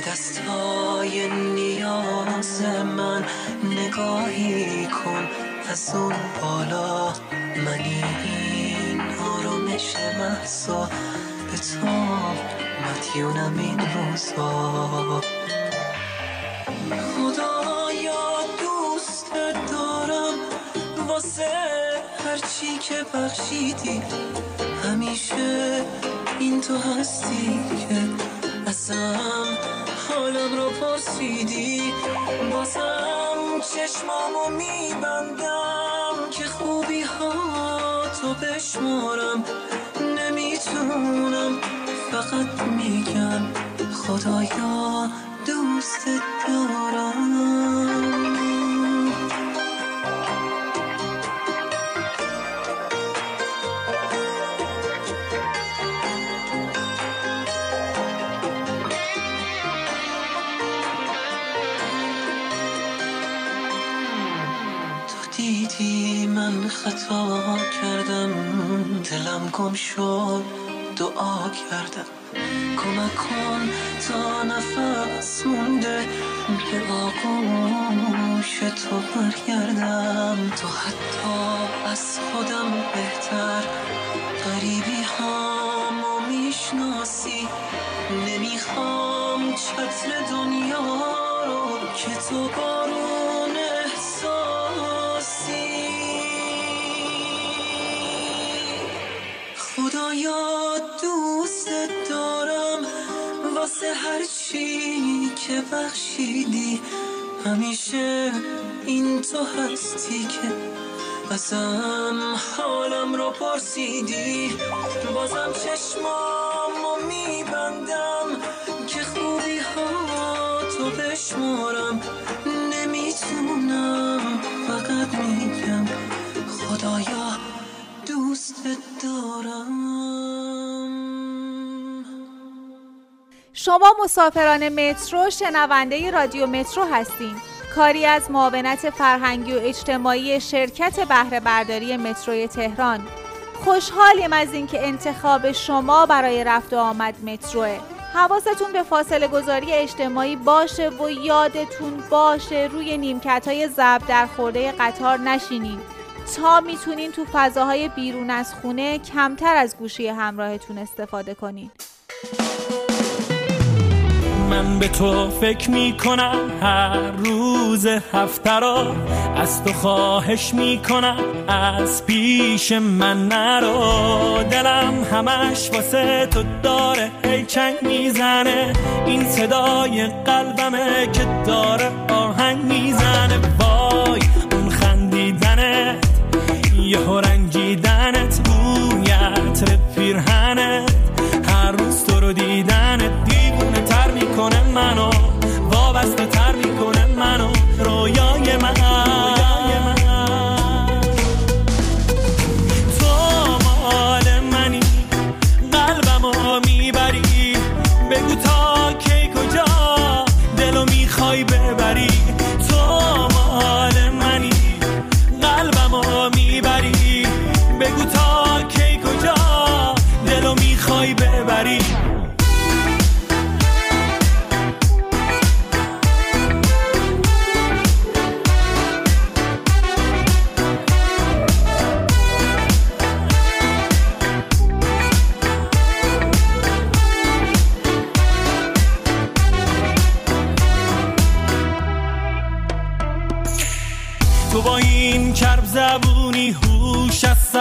دستای نیاز من نگاهی کن. از اون بالا من این آرامش محسا به تو مدیونم این روزا. خدایا دوست دارم واسه هرچی که بخشیدی. همیشه این تو هستی که ازم حالم رو پرسیدی؟ بازم چشمامو میبندم که خوبی ها تو بشمارم. نمی‌تونم فقط میگم خدایا دوست دارم. گم شد دعا کردم. کمک کن تا نفس مونده به آغوش تو برگردم. تو حتی از خودم بهتر غریبی هامو می‌شناسی. نمی‌خوام چتر دنیا رو که تو بارون خدایا دوست دارم واسه هر چی که بخشیدی؟ همیشه این تو هستی که ازم حالم رو پرسیدی. بازم چشمامو میبندم که خوبی ها تو بشمارم. نمی‌تونم فقط میگم خدایا. دارم. شما مسافران مترو شنونده رادیو مترو هستین. کاری از معاونت فرهنگی و اجتماعی شرکت بهره برداری متروی تهران. خوشحالیم از اینکه انتخاب شما برای رفت و آمد متروه. حواستون به فاصله گذاری اجتماعی باشه و یادتون باشه روی نیمکت های زب در خورده قطار نشینین. تا می‌تونین تو فضاهای بیرون از خونه کمتر از گوشی همراهتون استفاده کنین. من به تو فکر می‌کنم هر روز هفته را از تو خواهش می‌کنم از پیش من نرو. دلم همش واسه تو داره هی چنگ می‌زنه. این صدای قلبمه که داره آهنگ می‌زنه. یه رنجیدنت بویت پیرهنت. هر روز تو رو دیدنت دیوونه تر می‌کنه منو وابسته تر می‌کنه منو. رویای من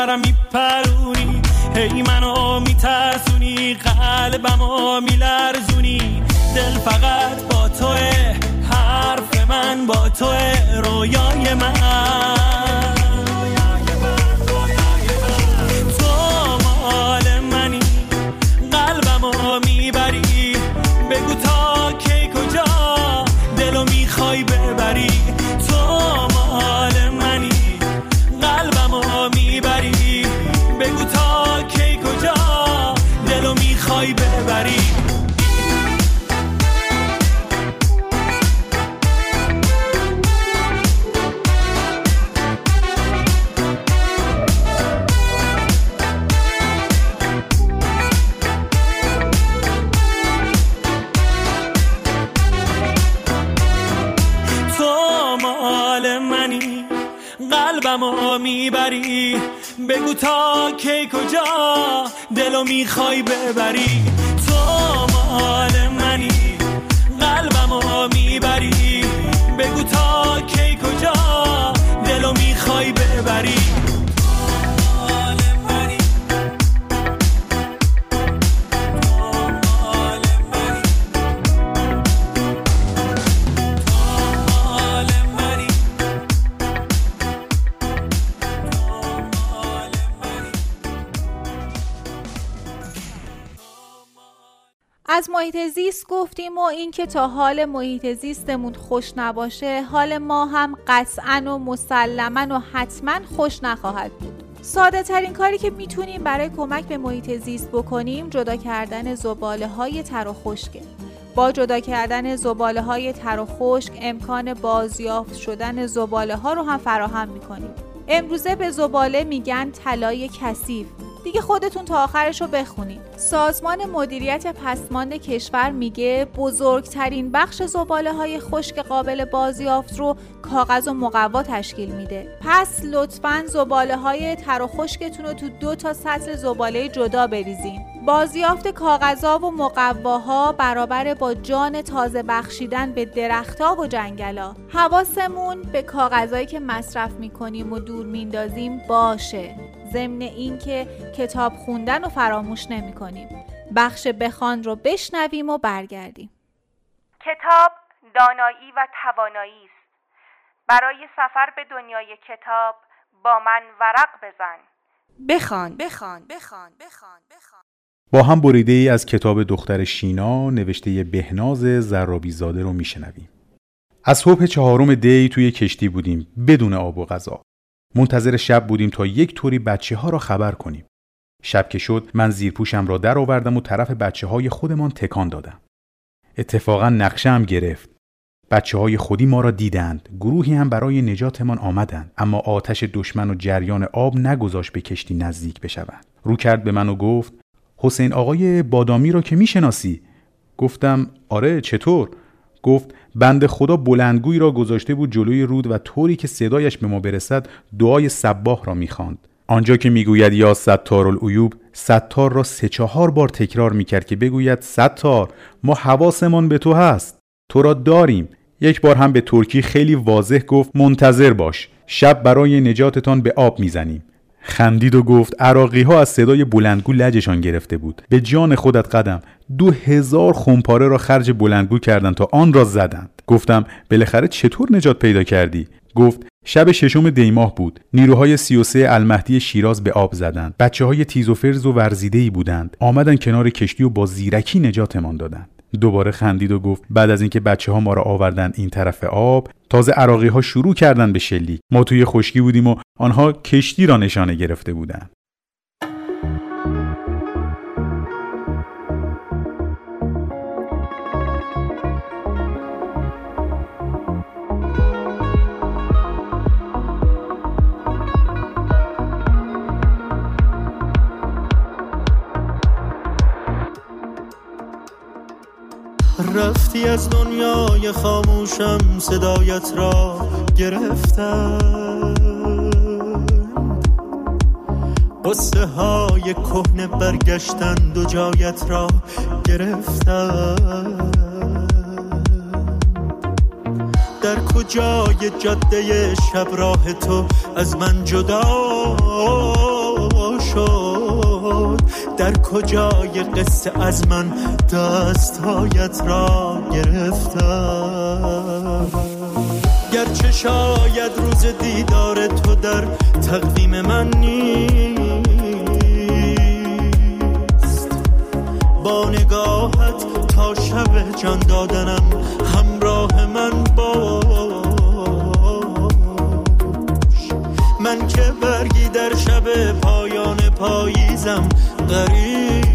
سرم میپرونی. هی منو میترسونی قلبمو میلرزونی. دل فقط با توه حرف من با توه رویای من. بگو تا کی کجا دلو می‌خوای ببری؟ تو مال از محیط زیست گفتیم و اینکه تا حال محیط زیستمون خوش نباشه حال ما هم قطعا و مسلما و حتما خوش نخواهد بود. ساده ترین کاری که می‌تونیم برای کمک به محیط زیست بکنیم جدا کردن زباله های تر و خشکه با جدا کردن زباله های تر و خشک امکان بازیافت شدن زباله ها رو هم فراهم می‌کنیم. امروزه به زباله میگن طلای کثیف. دیگه خودتون تا آخرش رو بخونید. سازمان مدیریت پسماند کشور میگه بزرگترین بخش زباله های خشک قابل بازیافت رو کاغذ و مقوا تشکیل میده. پس لطفا زباله های تر و خشکتون رو تو دو تا سطل زباله جدا بریزین. بازیافت کاغذها و مقواها برابر با جان تازه بخشیدن به درختها و جنگلا. حواسمون به کاغذهایی که مصرف می‌کنیم و دور میندازیم باشه. ضمن اینکه کتاب خوندن و فراموش نمی کنیم. بخش بخوان رو بشنویم و برگردیم. کتاب دانایی و توانایی است. برای سفر به دنیای کتاب با من ورق بزن. بخوان بخوان بخوان بخوان بخوان با هم بریده ای از کتاب دختر شینا نوشته بهناز زرابی زاده رو میشنویم. از صبح چهارم دی توی کشتی بودیم بدون آب و غذا. منتظر شب بودیم تا یک طوری بچه ها را خبر کنیم. شب که شد من زیرپوشم را در آوردم و طرف بچه های خودمان تکان دادم. اتفاقا نقشه گرفت. بچه های خودی ما را دیدند. گروهی هم برای نجاتمان آمدند. اما آتش دشمن و جریان آب نگذاشت به کشتی نزدیک بشوند. رو کرد به من و گفت حسین آقای بادامی را که می‌شناسی؟ گفتم آره چطور؟ گفت بند خدا بلندگوی را گذاشته بود جلوی رود و طوری که صدایش به ما برسد دعای سباه را می‌خواند. آنجا که می‌گوید یا ستار العیوب ستار را سه چهار بار تکرار می‌کرد که بگوید ستار ما حواسمان به تو هست تو را داریم. یک بار هم به ترکی خیلی واضح گفت منتظر باش شب برای نجاتتان به آب می‌زنیم. خندید و گفت عراقی ها از صدای بلندگو لجشان گرفته بود. به جان خودت قدم. دو هزار خمپاره را خرج بلندگو کردند تا آن را زدند. گفتم بالاخره چطور نجات پیدا کردی؟ گفت شب ششم دیماه بود. نیروهای 33 المهدی شیراز به آب زدند. بچه های تیز و فرز و ورزیده بودند. آمدن کنار کشتی و با زیرکی نجاتمان دادند. دوباره خندید و گفت بعد از اینکه بچه ها ما را آوردن این طرف آب تازه عراقی ها شروع کردن به شلیک. ما توی خشکی بودیم و آنها کشتی را نشانه گرفته بودند. رفتی از دنیای خاموشم صدایت را گرفتم قصه های کهنه برگشتند و جایت را گرفتم در کجای جاده شب راه تو از من جدا شد؟ در کجای قصه از من دستهایت را گرفتم؟ گرچه شاید روز دیدار تو در تقویم من نیست. با نگاهت تا شب جان دادنم همراه من باش. من که برگی در شب پایان پاییزم غریبم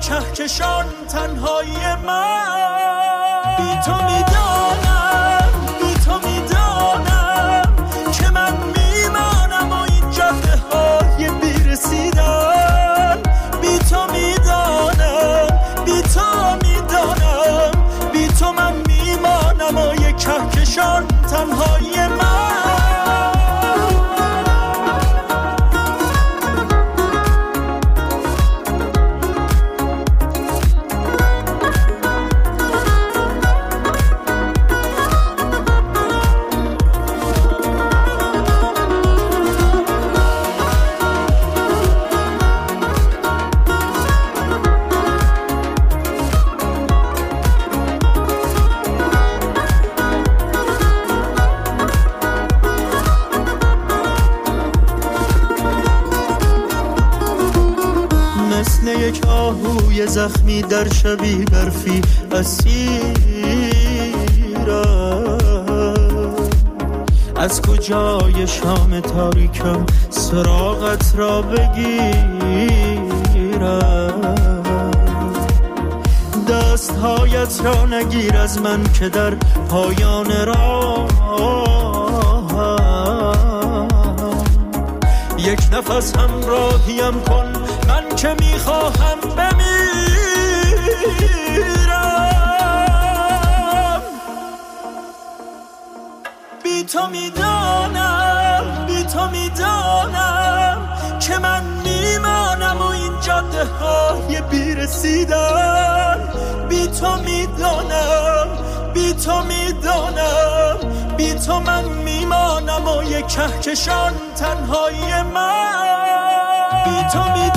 کهکشان تنهایی من. بی تو می‌دانم در شبی برفی اسیرم از کجای شام تاریکم سراغت را بگیرم؟ دستهایت را نگیر از من که در پایان راه یک نفس همراهیم کن من که می‌خواهم تو می‌دانم بی تو می‌دانم که من میمانم و این جاده های بیرسیدن بی تو می‌دانم بی تو می‌دانم بی تو من میمانم و یک کهکشان تنهایی من. بی تو می‌دانم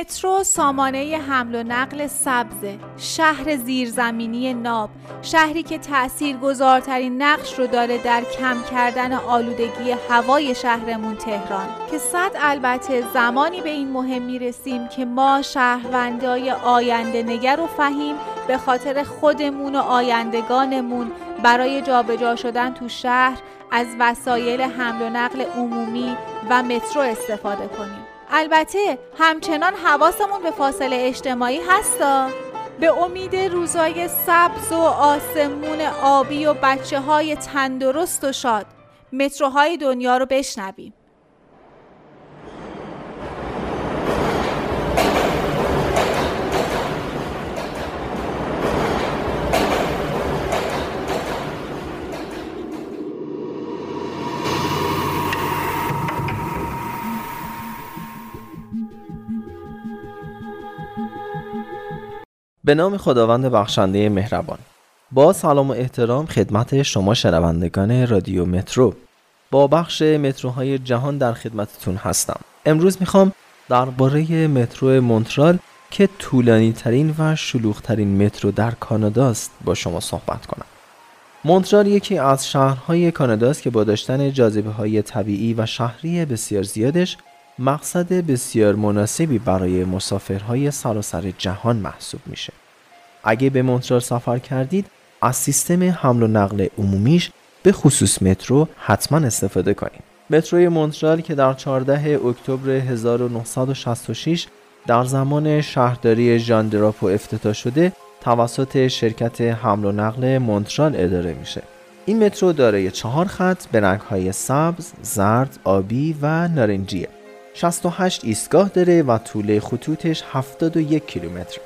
مترو سامانه حمل و نقل سبز شهر زیرزمینی ناب شهری که تأثیر گذارترین نقش رو داره در کم کردن آلودگی هوای شهرمون تهران. که صد البته زمانی به این مهم می‌رسیم که ما شهروندای آینده نگر و فهیم به خاطر خودمون و آیندگانمون برای جابجا شدن تو شهر از وسایل حمل و نقل عمومی و مترو استفاده کنیم. البته همچنان حواسمون به فاصله اجتماعی هستا به امید روزای سبز و آسمون آبی و بچه های تندرست و شاد متروهای دنیا رو بشنویم. به نام خداوند بخشنده مهربان. با سلام و احترام خدمت شما شنوندگان رادیو مترو. با بخش متروهای جهان در خدمتتون هستم. امروز می‌خوام درباره مترو مونترال که طولانی ترین و شلوغ ترین مترو در کاناداست با شما صحبت کنم. مونترال یکی از شهرهای کاناداست که با داشتن جاذبه های طبیعی و شهری بسیار زیادش مقصد بسیار مناسبی برای مسافرهای سراسر جهان محسوب میشه. اگه به مونترال سفر کردید از سیستم حمل و نقل عمومیش به خصوص مترو حتما استفاده کنید. متروی مونترال که در 14 اکتبر 1966 در زمان شهرداری ژان دراپو افتتاح شده توسط شرکت حمل و نقل مونترال اداره میشه. این مترو دارای چهار خط به رنگ‌های سبز، زرد، آبی و نارنجیه. 68 ایستگاه داره و طول خطوطش 71 کیلومتر.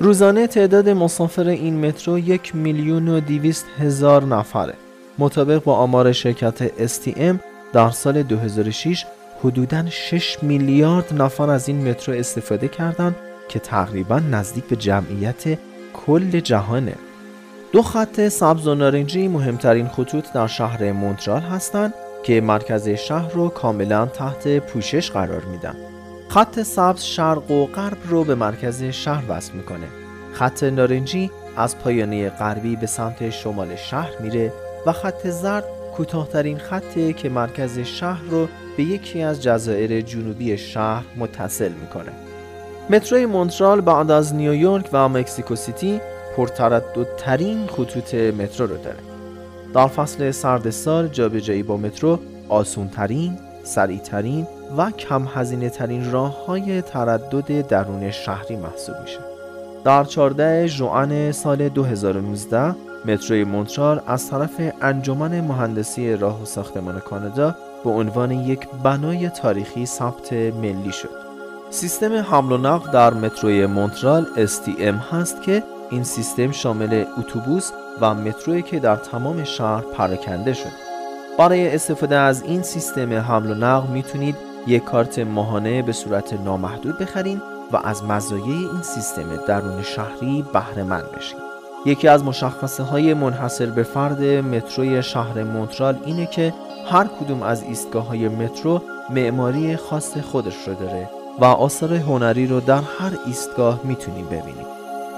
روزانه تعداد مسافر این مترو یک میلیون و دیویست هزار نفره. مطابق با آمار شرکت STM در سال 2006 حدوداً 6 میلیارد نفر از این مترو استفاده کردند که تقریبا نزدیک به جمعیت کل جهانه. دو خط سبز و نارنجی مهمترین خطوط در شهر مونترال هستند که مرکز شهر رو کاملا تحت پوشش قرار میدن. خط سبز شرق و غرب رو به مرکز شهر وصل می‌کنه. خط نارنجی از پایانه غربی به سمت شمال شهر میره و خط زرد کوتاهترین خطه که مرکز شهر رو به یکی از جزایر جنوبی شهر متصل می‌کنه. متروی مونترال بعد از نیویورک و مکزیکو سیتی پرترددترین خطوط مترو رو داره. در فصل سرد سال جابجایی با مترو آسونترین، سریعترین و کم هزینه ترین راه های تردد درون شهری محسوب میشه. در 14 ژوئن سال 2019 متروی مونترال از طرف انجمن مهندسی راه و ساختمان کانادا به عنوان یک بنای تاریخی ثبت ملی شد. سیستم حمل و نقل در متروی مونترال STM هست که این سیستم شامل اتوبوس و متروی که در تمام شهر پراکنده شد. برای استفاده از این سیستم حمل و نقل می‌تونید یک کارت ماهانه به صورت نامحدود بخرید و از مزایای این سیستم درون شهری بهره مند بشید. یکی از مشخصه های منحصر به فرد متروی شهر مونترال اینه که هر کدوم از ایستگاه های مترو معماری خاص خودش رو داره و آثار هنری رو در هر ایستگاه می‌تونیم ببینیم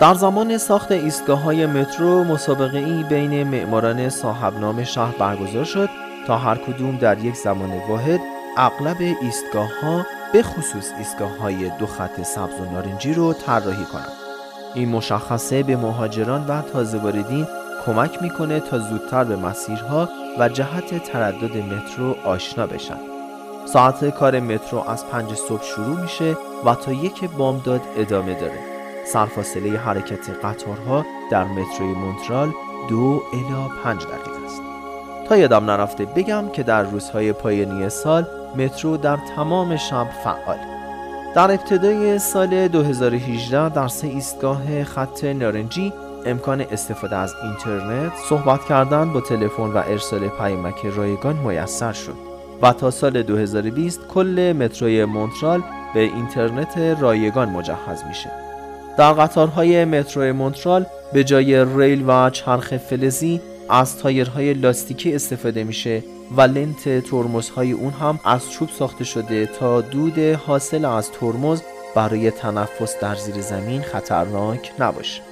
در زمان ساخت ایستگاه های مترو مسابقه ای بین معماران صاحب نام شهر برگزار شد تا هر کدوم در یک زمان واحد اغلب ایستگاه ها به خصوص ایستگاه های دو خط سبز و نارنجی رو طراحی کنند. این مشخصه به مهاجران و تازه واردین کمک می‌کنه تا زودتر به مسیرها و جهت تردد مترو آشنا بشن. ساعت کار مترو از پنج صبح شروع میشه و تا یک بامداد ادامه داره. سرفاصله حرکت قطارها در متروی مونترال دو الا پنج دقیقه است. تا یادم نرفته بگم که در روزهای پایانی سال مترو در تمام شب فعال در ابتدای سال 2018 در سه ایستگاه خط نارنجی امکان استفاده از اینترنت صحبت کردن با تلفن و ارسال پیامک رایگان میسر شد و تا سال 2020 کل متروی مونترال به اینترنت رایگان مجهز میشه در قطارهای مترو مونترال به جای ریل و چرخ فلزی از تایرهای لاستیکی استفاده میشه و لنت ترمزهای اون هم از چوب ساخته شده تا دود حاصل از ترمز برای تنفس در زیر زمین خطرناک نباشه.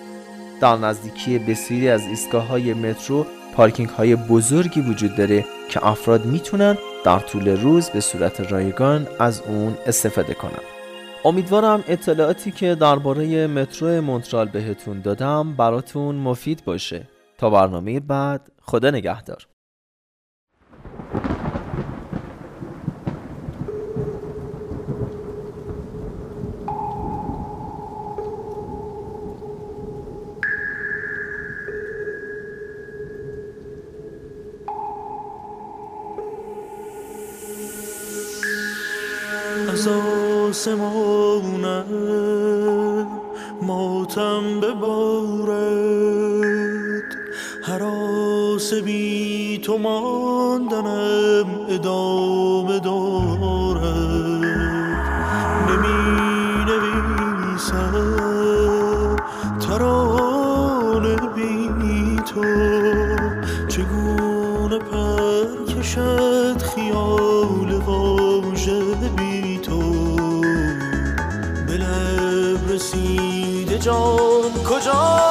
در نزدیکی بسیاری از ایستگاه های مترو پارکینگ های بزرگی وجود داره که افراد می‌تونن در طول روز به صورت رایگان از اون استفاده کنن. امیدوارم اطلاعاتی که درباره مترو مونترال بهتون دادم براتون مفید باشه. تا برنامه بعد خدا نگهدار. آسمانم ماتم ببارد حراس بی تو ماندنم ادامه دارد. نمی نویسم ترانه بی تو چگونه پر کشد رسیده جان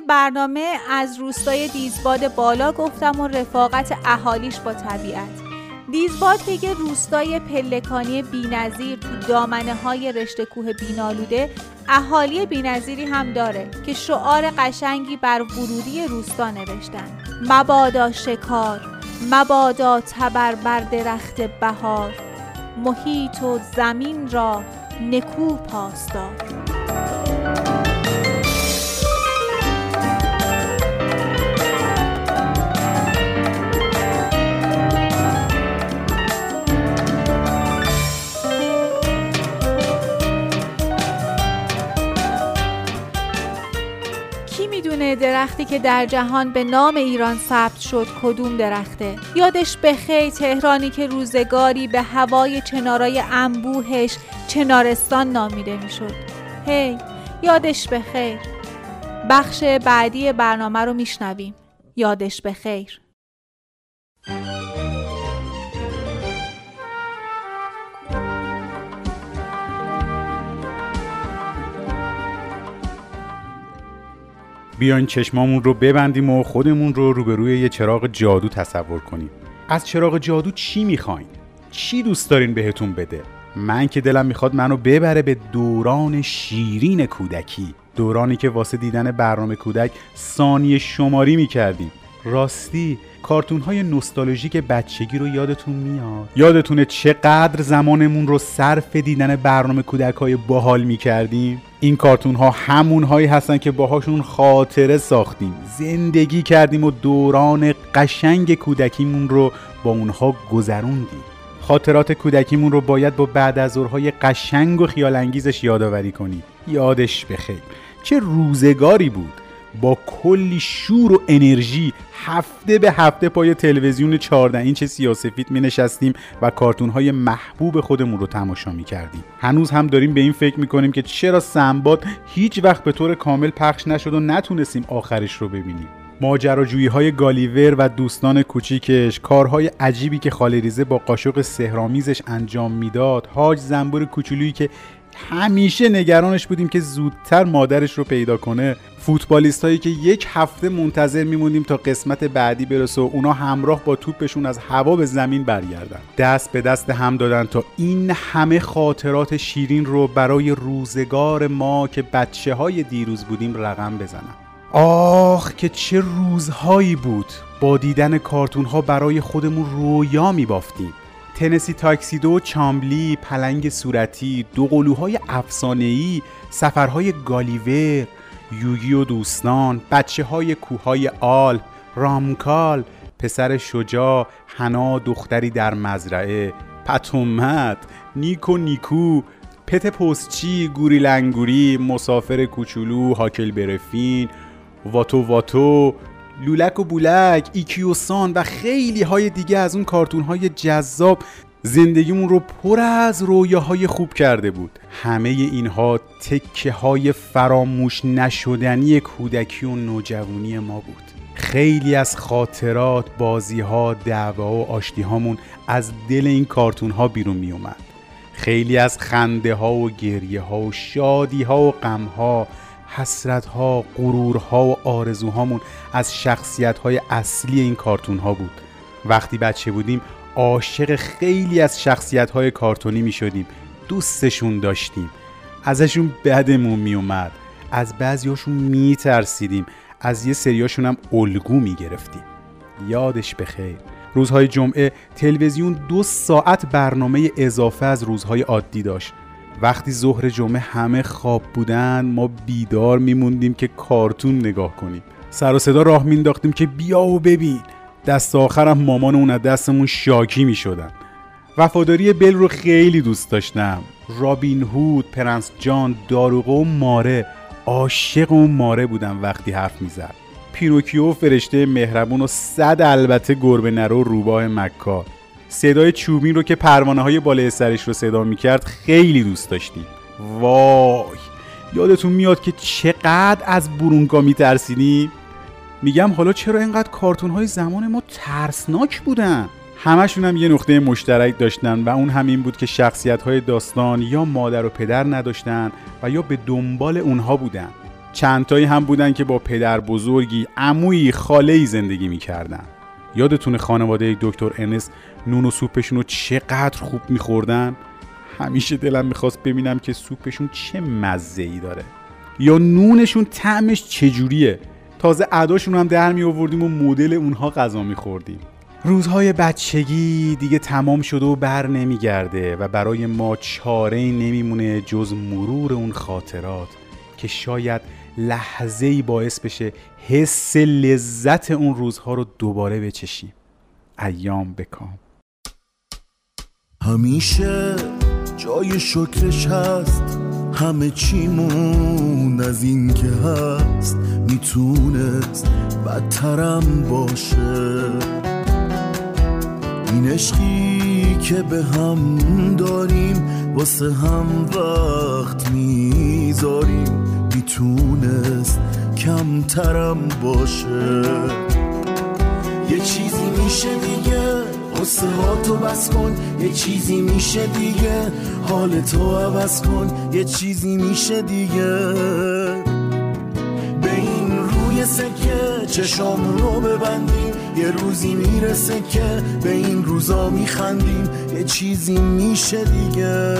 برنامه از روستای دیزباد بالا گفتم و رفاقت اهالیش با طبیعت. دیزباد که یه روستای پلکانی بینظیر تو دامنه های رشته کوه بینالوده اهالی بینظیری هم داره که شعار قشنگی بر ورودی روستا نوشتن. مبادا شکار مبادا تبر بر درخت بهار. محیط و زمین را نکو پاسدار. درختی که در جهان به نام ایران ثبت شد کدوم درخته؟ یادش به خیر تهرانی که روزگاری به هوای چنارای انبوهش چنارستان نامیده می‌شد. هی یادش به خیر بخش بعدی برنامه رو میشنویم. یادش به بیاین چشمامون رو ببندیم و خودمون رو روبروی یه چراغ جادو تصور کنیم از چراغ جادو چی می‌خواین؟ چی دوست دارین بهتون بده؟ من که دلم می‌خواد منو ببره به دوران شیرین کودکی دورانی که واسه دیدن برنامه کودک ثانیه شماری می‌کردیم راستی کارتون های نوستالژیک بچگی رو یادتون میاد؟ یادتونه چقدر زمانمون رو صرف دیدن برنامه کودک های باحال می‌کردیم؟ این کارتون ها همون هایی هستن که باهاشون خاطره ساختیم. زندگی کردیم و دوران قشنگ کودکیمون رو با اونها گذروندیم. خاطرات کودکیمون رو باید با بعد از ظهرهای قشنگ و خیال انگیزش یادآوری کنیم. یادش بخیر. چه روزگاری بود. با کلی شور و انرژی هفته به هفته پای تلویزیون 14 اینچ سیاسفید می نشستیم و کارتون های محبوب خودمون رو تماشا می کردیم. هنوز هم داریم به این فکر می کنیم که چرا سنباد هیچ وقت به طور کامل پخش نشد و نتونستیم آخرش رو ببینیم. ماجراجویی های گالیور و دوستان کوچیکش کارهای عجیبی که خالریزه با قاشق سهرامیزش انجام می‌داد حاج زنبور کوچولویی که همیشه نگرانش بودیم که زودتر مادرش رو پیدا کنه. فوتبالیست هایی که یک هفته منتظر میموندیم تا قسمت بعدی برسه و اونا همراه با توپشون از هوا به زمین برگردن. دست به دست هم دادن تا این همه خاطرات شیرین رو برای روزگار ما که بچه های دیروز بودیم رقم بزنن. آخ که چه روزهایی بود. با دیدن کارتون ها برای خودمون رویا می بافتیم تنسی تاکسیدو، چامبلی، پلنگ صورتی، دو قلوهای افسانه‌ای، سفرهای گالیور، یوگی و دوستان، بچه های کوههای آل، رامکال، پسر شجاع، حنا دختری در مزرعه، پتومت، نیکو نیکو، پت پستچی، گوری لنگوری، مسافر کوچولو، هاکل برفین، واتو واتو، لولک و بولک، ایکیوسان و خیلی های دیگه از اون کارتون های جذاب زندگیمون رو پر از رویاهای خوب کرده بود. همه اینها تکه های فراموش نشدنی کودکی و نوجوانی ما بود. خیلی از خاطرات، بازی ها، دعوا و آشتی هامون از دل این کارتون ها بیرون می اومد خیلی از خنده ها و گریه ها و شادی ها و غم ها حسرت ها، غرور ها و آرزوهامون از شخصیت های اصلی این کارتون ها بود. وقتی بچه بودیم عاشق خیلی از شخصیت های کارتونی می شدیم دوستشون داشتیم. ازشون بدمون می اومد از بعضیاشون می ترسیدیم از یه سریاشون هم الگو می گرفتیم یادش بخیر. روزهای جمعه تلویزیون دو ساعت برنامه اضافه از روزهای عادی داشت. وقتی ظهر جمعه همه خواب بودن ما بیدار میموندیم که کارتون نگاه کنیم. سر و صدا راه مینداختیم که بیا و ببین. دست آخرم مامانامون از دستمون شاکی می‌شدن. وفاداری بل رو خیلی دوست داشتم. رابین هود، پرنس جان، داروغه و ماره. عاشق اون ماره بودم وقتی حرف می‌زد. پینوکیو فرشته مهربون و صد البته گربه نرو روباه مکار. صدای چوبین رو که پروانه های بالای سرش رو صدا می‌کرد خیلی دوست داشتیم وای! یادتون میاد که چقدر از برونگا میترسیدیم میگم حالا چرا اینقدر کارتون های زمان ما ترسناک بودن؟ همشون هم یه نقطه مشترک داشتن و اون همین بود که شخصیت های داستان یا مادر و پدر نداشتن و یا به دنبال اونها بودن. چندتایی هم بودن که با پدر بزرگی عمویی خاله زندگی می‌کردن. یادتونه خانواده دکتر انس نون و سوپشون رو چقدر خوب میخوردن؟ همیشه دلم می‌خواست ببینم که سوپشون چه مزه ای داره. یا نونشون طعمش چجوریه؟ تازه عداشون هم در و مدل اونها غذا میخوردیم. روزهای بچگی دیگه تمام شده و بر نمیگرده و برای ما چاره نمیمونه جز مرور اون خاطرات که شاید لحظه ای باعث بشه حس لذت اون روزها رو دوباره بچشیم. ایام بکام همیشه جای شکرش هست. همه چیمون از این که هست. می‌تونست بدترم باشه. این عشقی که به هم داریم واسه هم وقت می‌ذاریم. می‌تونست کمترم باشه. یه چیزی میشه دیگه قصه تو بس کن. یه چیزی میشه دیگه حال تو عوض کن. یه چیزی میشه دیگه. به این روی سکه چشامون رو ببندیم. یه روزی می‌رسه که به این روزا میخندیم. یه چیزی میشه دیگه.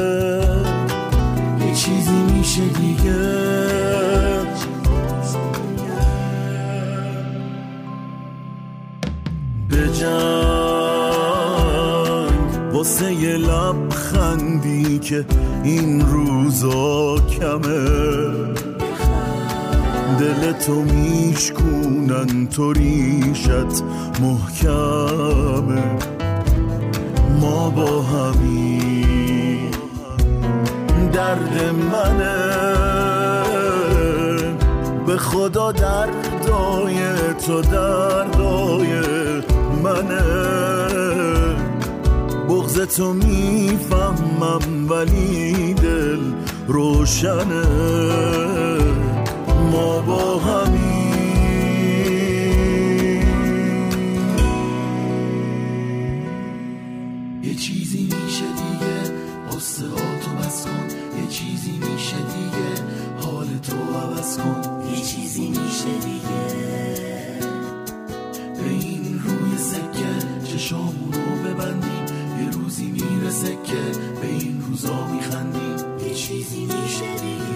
یه چیزی میشه دیگه. به جنگ واسه یه لبخندی که این روزا کمه. دل تو میشکونن تو ریشت محکمه. ما با همین درد منه. به خدا دردای تو دردای منه. بغز تو می‌فهمم ولی دل روشنه. ما با همین که به این روزا میخندیم یه چیزی میشه دیگه.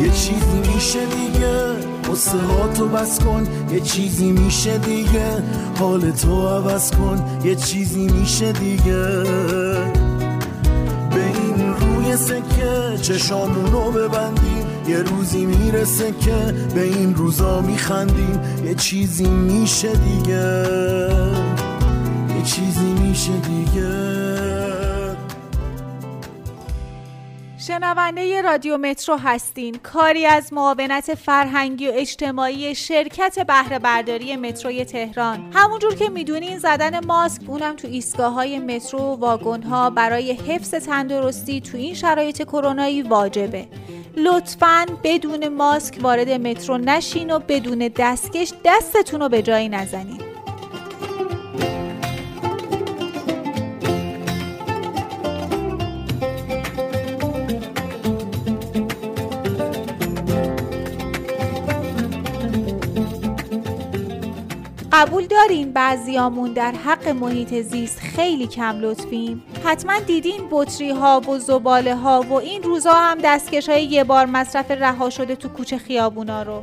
یه چیزی میشه دیگه قصه تو بس کن یه چیزی میشه دیگه. حال تو عوض کن یه چیزی میشه دیگه. به این روی سکه رو ببندیم یه روزی می‌رسه که به این روزا میخندیم یه چیزی میشه دیگه. یه چیزی میشه دیگه. شنونده رادیو مترو هستین. کاری از معاونت فرهنگی و اجتماعی شرکت بهره برداری متروی تهران. همونجور که می‌دونین زدن ماسک اونم تو ایستگاه های مترو و واگن ها برای حفظ تندرستی تو این شرایط کرونایی واجبه. لطفا بدون ماسک وارد مترو نشین و بدون دستکش دستتون رو به جایی نزنین. قبول دارین بعضیامون در حق محیط زیست خیلی کم لطفیم حتما دیدین بطری ها و زباله ها و این روزا هم دستکش های یه بار مصرف رها شده تو کوچه خیابونا رو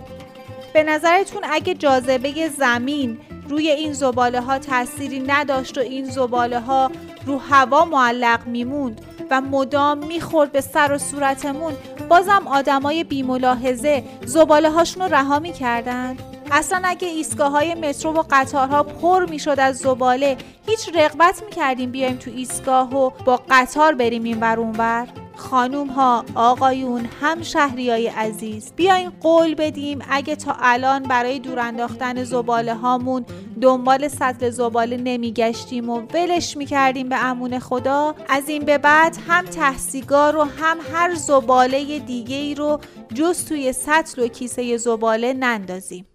به نظرتون اگه جاذبه زمین روی این زباله ها تأثیری نداشت و این زباله ها رو هوا معلق میموند و مدام می‌خورد به سر و صورتمون بازم آدمای بیملاحظه زباله هاشون رو رها می‌کردن؟ اصلا اگه ایستگاه های مترو و قطارها پر می‌شد از زباله هیچ رغبت می‌کردیم بیایم تو ایستگاه و با قطار بریم این ور اونور خانوم ها آقایون هم شهری های عزیز بیاین قول بدیم اگه تا الان برای دور انداختن زباله هامون دنبال سطل زباله نمیگشتیم و ولش می‌کردیم به امون خدا از این به بعد هم تحصیگار و هم هر زباله دیگه ای رو جز توی سطل و کیسه زباله نندازیم.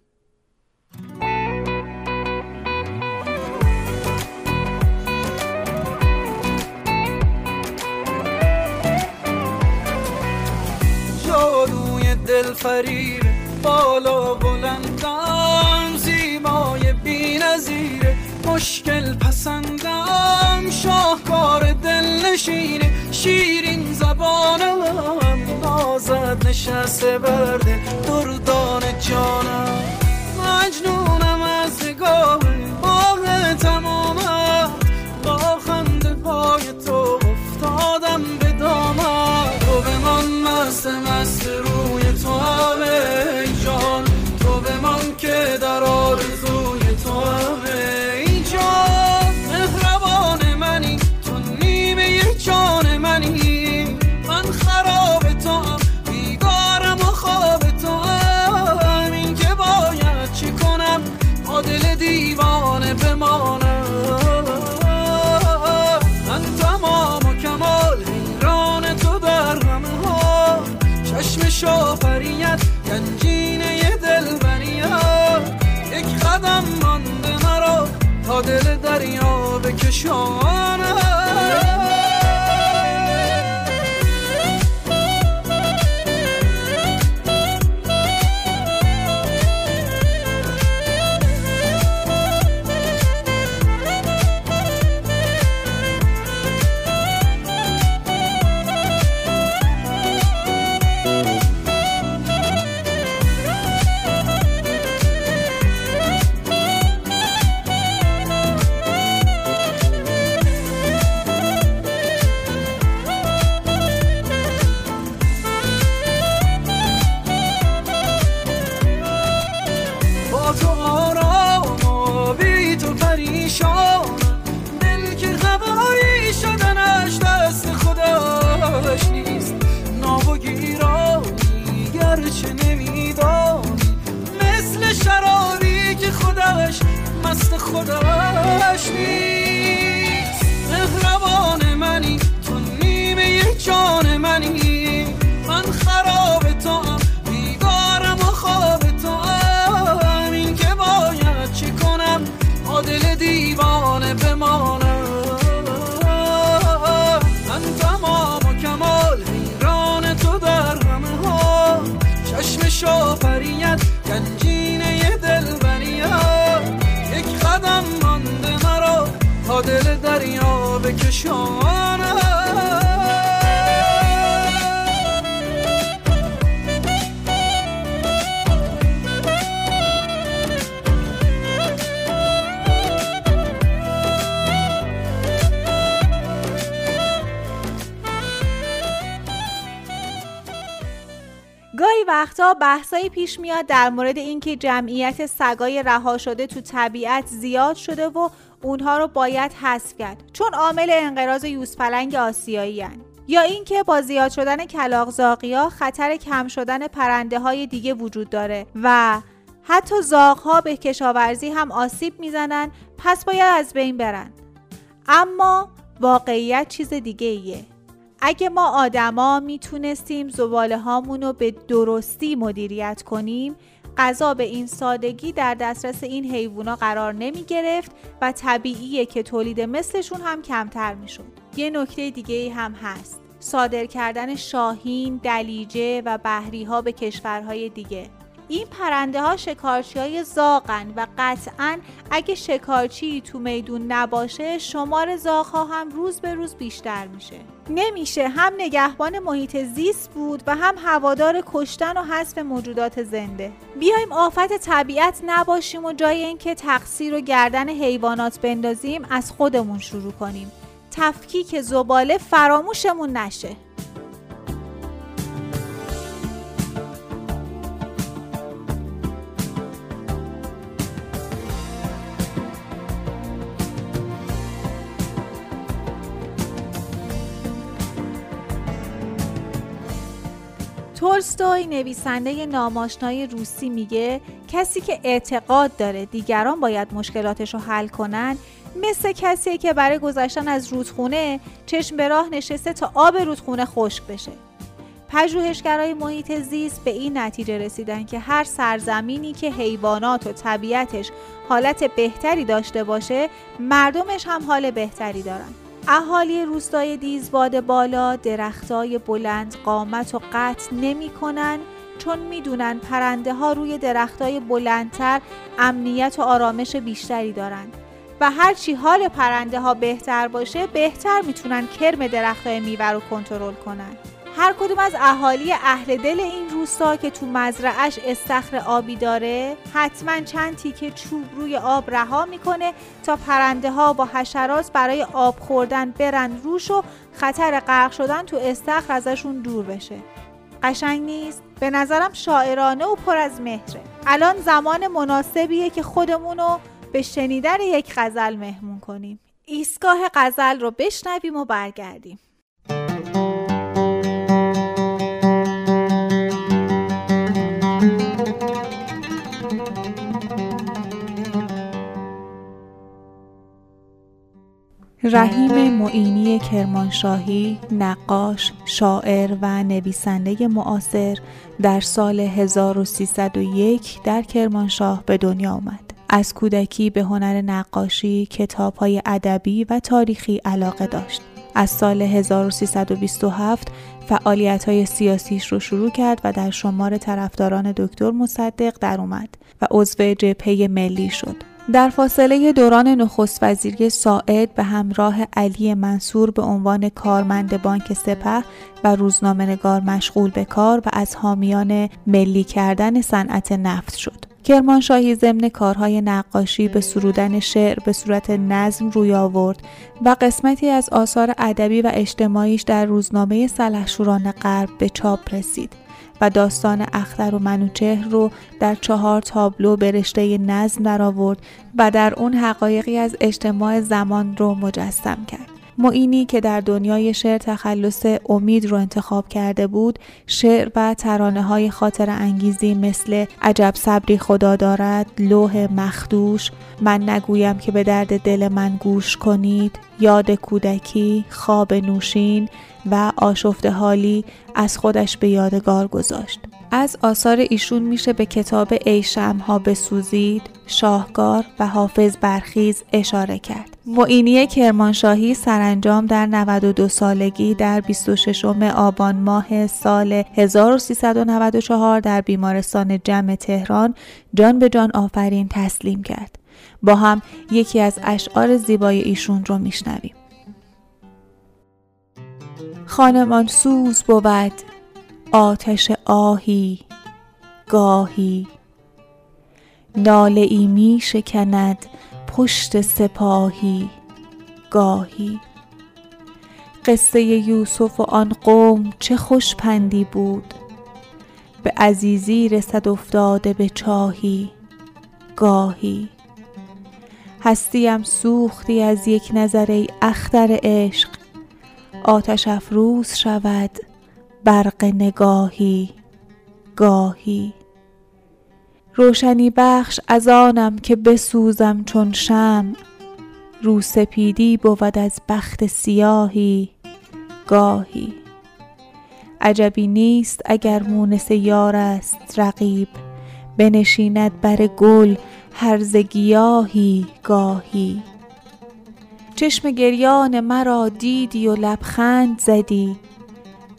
جادوی دل فریبه بالا بلندم زیبای بی نظیره. مشکل پسندم شاهکار دل نشینه. شیرین زبانم نازد نشسته برده دردان جانم بحثایی پیش میاد در مورد اینکه جمعیت سگای رها شده تو طبیعت زیاد شده و اونها رو باید حذف کرد چون عامل انقراض یوزپلنگ آسیایی هن. یا اینکه با زیاد شدن کلاغزاقیا خطر کم شدن پرنده های دیگه وجود داره و حتی زاغها به کشاورزی هم آسیب می‌زنن پس باید از بین برن اما واقعیت چیز دیگه ایه اگه ما آدما می‌تونستیم زباله هامون رو به درستی مدیریت کنیم غذا به این سادگی در دسترس این حیوونا قرار نمی گرفت و طبیعیه که تولید مثلشون هم کمتر می‌شد. یه نکته دیگه ای هم هست. صادر کردن شاهین، دلیجه و بحری ها به کشورهای دیگه. این پرنده ها شکارچی های زاغن و قطعا اگه شکارچی تو میدون نباشه شمار زاغ ها هم روز به روز بیشتر میشه. نمیشه هم نگهبان محیط زیست بود و هم هوادار کشتن و حذف موجودات زنده. بیایم آفت طبیعت نباشیم و جای اینکه تقصیر و گردن حیوانات بندازیم از خودمون شروع کنیم. تفکیک زباله فراموشمون نشه. تولستوی نویسنده ناماشنای روسی میگه کسی که اعتقاد داره دیگران باید مشکلاتش رو حل کنن مثل کسی که برای گذشتن از رودخونه چشم به راه نشسته تا آب رودخونه خشک بشه. پژوهشگرای محیط زیست به این نتیجه رسیدن که هر سرزمینی که حیوانات و طبیعتش حالت بهتری داشته باشه مردمش هم حال بهتری دارن. اهالی روستای دیزباد بالا درختای بلند قامت و قطع نمی کنن چون می‌دونن پرنده ها روی درختای بلندتر امنیت و آرامش بیشتری دارند و هرچی حال پرنده ها بهتر باشه بهتر می‌تونن کرم درختای میوه رو کنترل کنن. هر کدوم از اهالی اهل دل این روستا که تو مزرعش استخر آبی داره حتما چند تیکه چوب روی آب رها می‌کنه تا پرنده ها با حشرات برای آب خوردن برن روش و خطر غرق شدن تو استخر ازشون دور بشه. قشنگ نیست؟ به نظرم شاعرانه و پر از مهره. الان زمان مناسبیه که خودمونو به شنیدن یک غزل مهمون کنیم. ایستگاه غزل رو بشنویم و برگردیم. رحیم معینی کرمانشاهی نقاش، شاعر و نویسنده معاصر در سال 1301 در کرمانشاه به دنیا آمد. از کودکی به هنر نقاشی، کتاب‌های ادبی و تاریخی علاقه داشت. از سال 1327 فعالیت های سیاسیش رو شروع کرد و در شمار طرفداران دکتر مصدق در اومد و عضو جبهه ملی شد. در فاصله دوران نخست وزیری ساعد به همراه علی منصور به عنوان کارمند بانک سپه و روزنامه‌نگار مشغول به کار و از حامیان ملی کردن صنعت نفت شد. کرمانشاهی ضمن کارهای نقاشی به سرودن شعر به صورت نظم روی آورد و قسمتی از آثار ادبی و اجتماعیش در روزنامه سلحشوران غرب به چاپ رسید و داستان اختر و منوچهر رو در چهار تابلو به رشته نظم درآورد و در اون حقایقی از اجتماع زمان رو مجسم کرد. معینی که در دنیای شعر تخلص امید رو انتخاب کرده بود شعر و ترانه های خاطر انگیزی مثل عجب صبری خدا دارد لوح مخدوش من نگویم که به درد دل من گوش کنید یاد کودکی خواب نوشین و آشفته حالی از خودش به یادگار گذاشت. از آثار ایشون میشه به کتاب ای ها بسوزید، شاهکار و حافظ برخیز اشاره کرد. معینی کرمانشاهی سرانجام در 92 سالگی در 26 آبان ماه سال 1394 در بیمارستان جمع تهران جان به جان آفرین تسلیم کرد. با هم یکی از اشعار زیبای ایشون رو میشنویم. خانمان سوز بود آتش آهی گاهی. ناله ای می شکند پشت سپاهی گاهی. قصه یوسف و آن قوم چه خوش پندی بود. به عزیزی رسد افتاده به چاهی گاهی. هستیم سوختی از یک نظر ای اختر عشق. آتش افروز شود برق نگاهی گاهی. روشنی بخش از آنم که بسوزم چون شم رو سپیدی بود از بخت سیاهی گاهی. عجبی نیست اگر مونس یار است رقیب. بنشیند بر گل هرز گیاهی گاهی. چشم گریان مرا دیدی و لبخند زدی.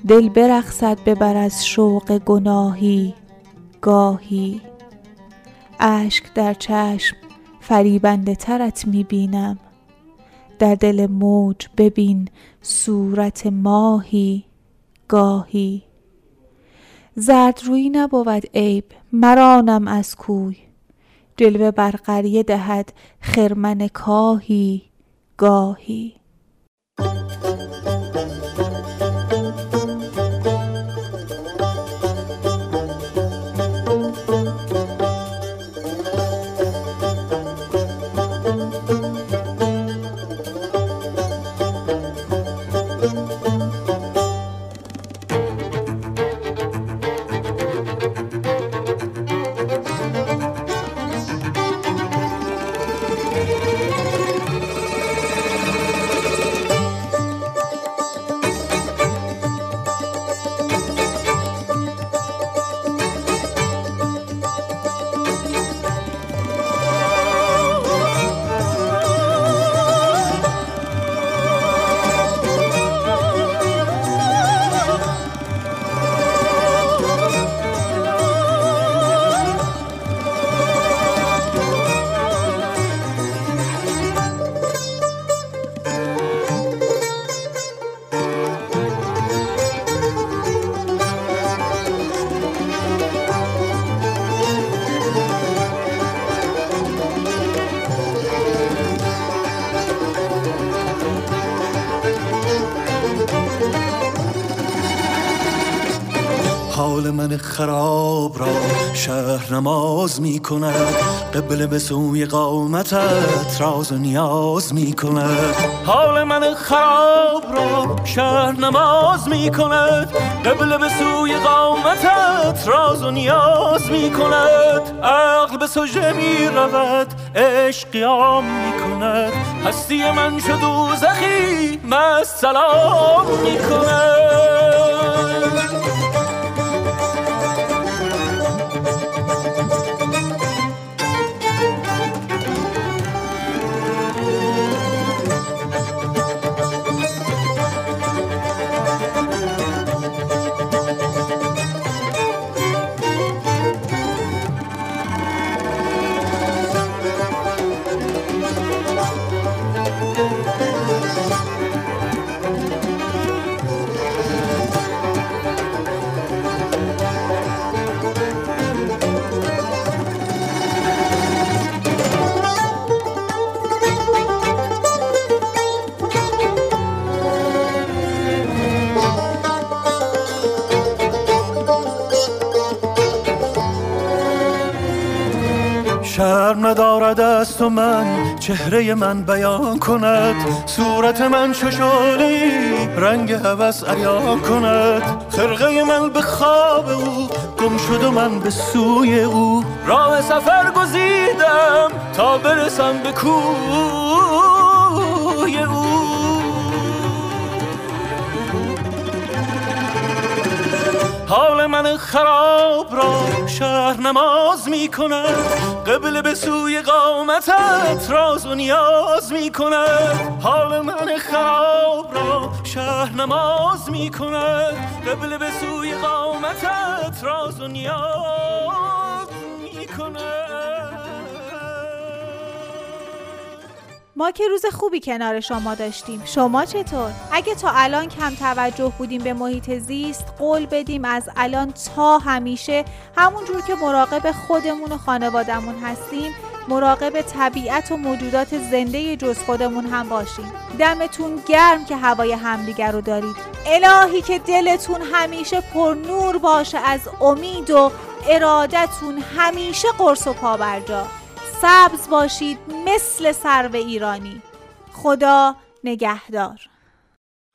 دل برقصد ببر از شوق گناهی گاهی. اشک در چشم فریبنده ترت می بینم در دل موج ببین صورت ماهی گاهی. زرد روی نبود عیب مرانم از کوی. جلوه بر قریه دهد خرمن کاهی گاهی. نماز می کند قبل به سوی قامتت راز و نیاز می کند حال من خراب را شهر نماز می کند قبل به سوی قامتت راز و نیاز می کند عقل به سجده می رود عشق قیام می کند هستی من شد و زخی مست سلام می کند شرم ندارد از تو من چهره من بیان کند. صورت من ششالی رنگ هوس عیان کند. خرقه من به خواب او گم شد و من به سوی او. راه سفر گزیدم تا برسم به کوی او. حال من خراب را شهر نماز می کند. قبل به سوی قامتت راز و نیاز می کند حال من خراب را شهر نماز می کند قبل به سوی قامتت راز و نیاز ما که روز خوبی کنار شما داشتیم. شما چطور؟ اگه تا الان کم توجه بودیم به محیط زیست قول بدیم از الان تا همیشه همونجور که مراقب خودمون و خانوادمون هستیم مراقب طبیعت و موجودات زنده جز خودمون هم باشیم. دمتون گرم که هوای همدیگر رو دارید. الهی که دلتون همیشه پر نور باشه از امید و ارادتون همیشه قرص و پابرجا. سبز باشید مثل سرو ایرانی. خدا نگهدار.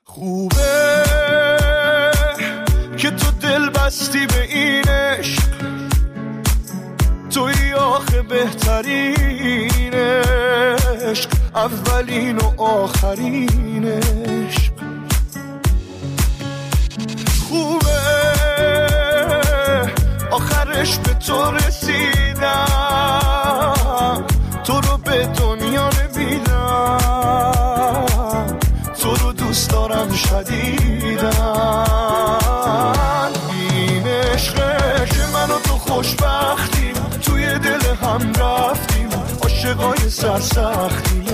خوبه که تو دل بستی به این عشق. توی آخه بهترین اولین و آخرین عشق. خوبه آخرش به تو رسیدم شدیدم این عشقه که من و تو خوشبختیم توی دل هم رفتیم عاشقای سرسختیم.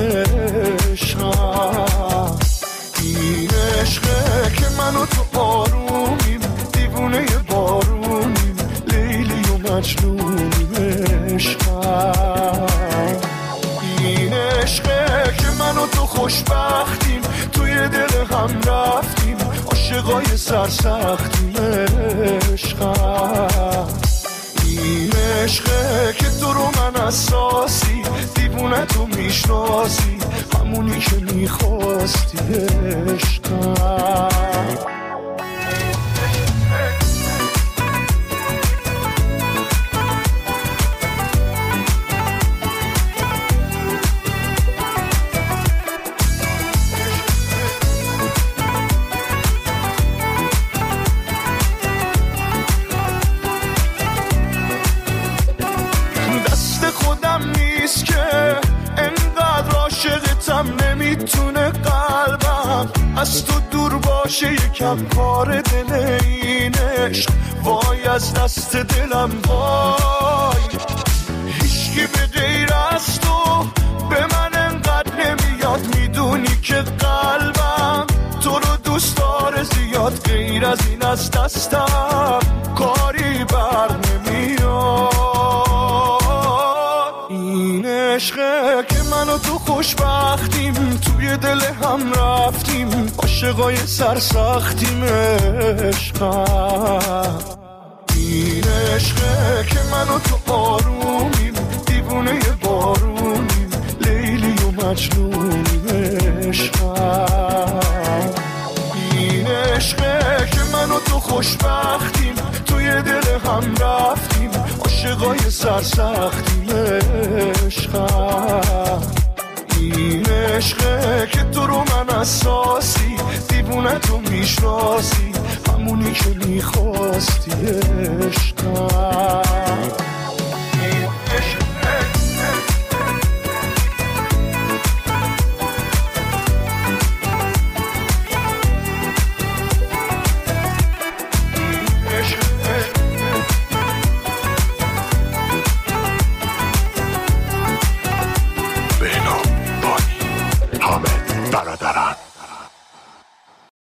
عشقم این عشقه که من و تو آرومیم دیوونه بارونیم لیلی و مجنونیم. عشقم. این عشقه که من و تو خوشبختیم دل هم رفتیم عاشقای سرسختیم عشقم. این عشقه که تو رو من اساسی دیوونه تو می‌شناسی همونی که می‌خواستی عشقم. باشه یکم کار دل این عشق. وای از دست دلم وای. هیچکی به غیر از تو به من انقدر نمیاد. می‌دونی که قلبم تو رو دوست داره زیاد. غیر از این از دستم کاری بر نمیاد. عشقه که من و تو خوشبختیم توی دل هم رفتیم عاشقای سرسختیم عشقم. این عشقه که منو تو آرومیم دیوونه بارونیم لیلی و مجنونیم عشقم. این عشقه که منو تو خوشبختیم توی دل هم رفتیم. عاشقای سرسختیم عشقم. این عشقه که تو رو من اساسی دیوونه تو می‌شناسی. همونی که می‌خواستی عشقم.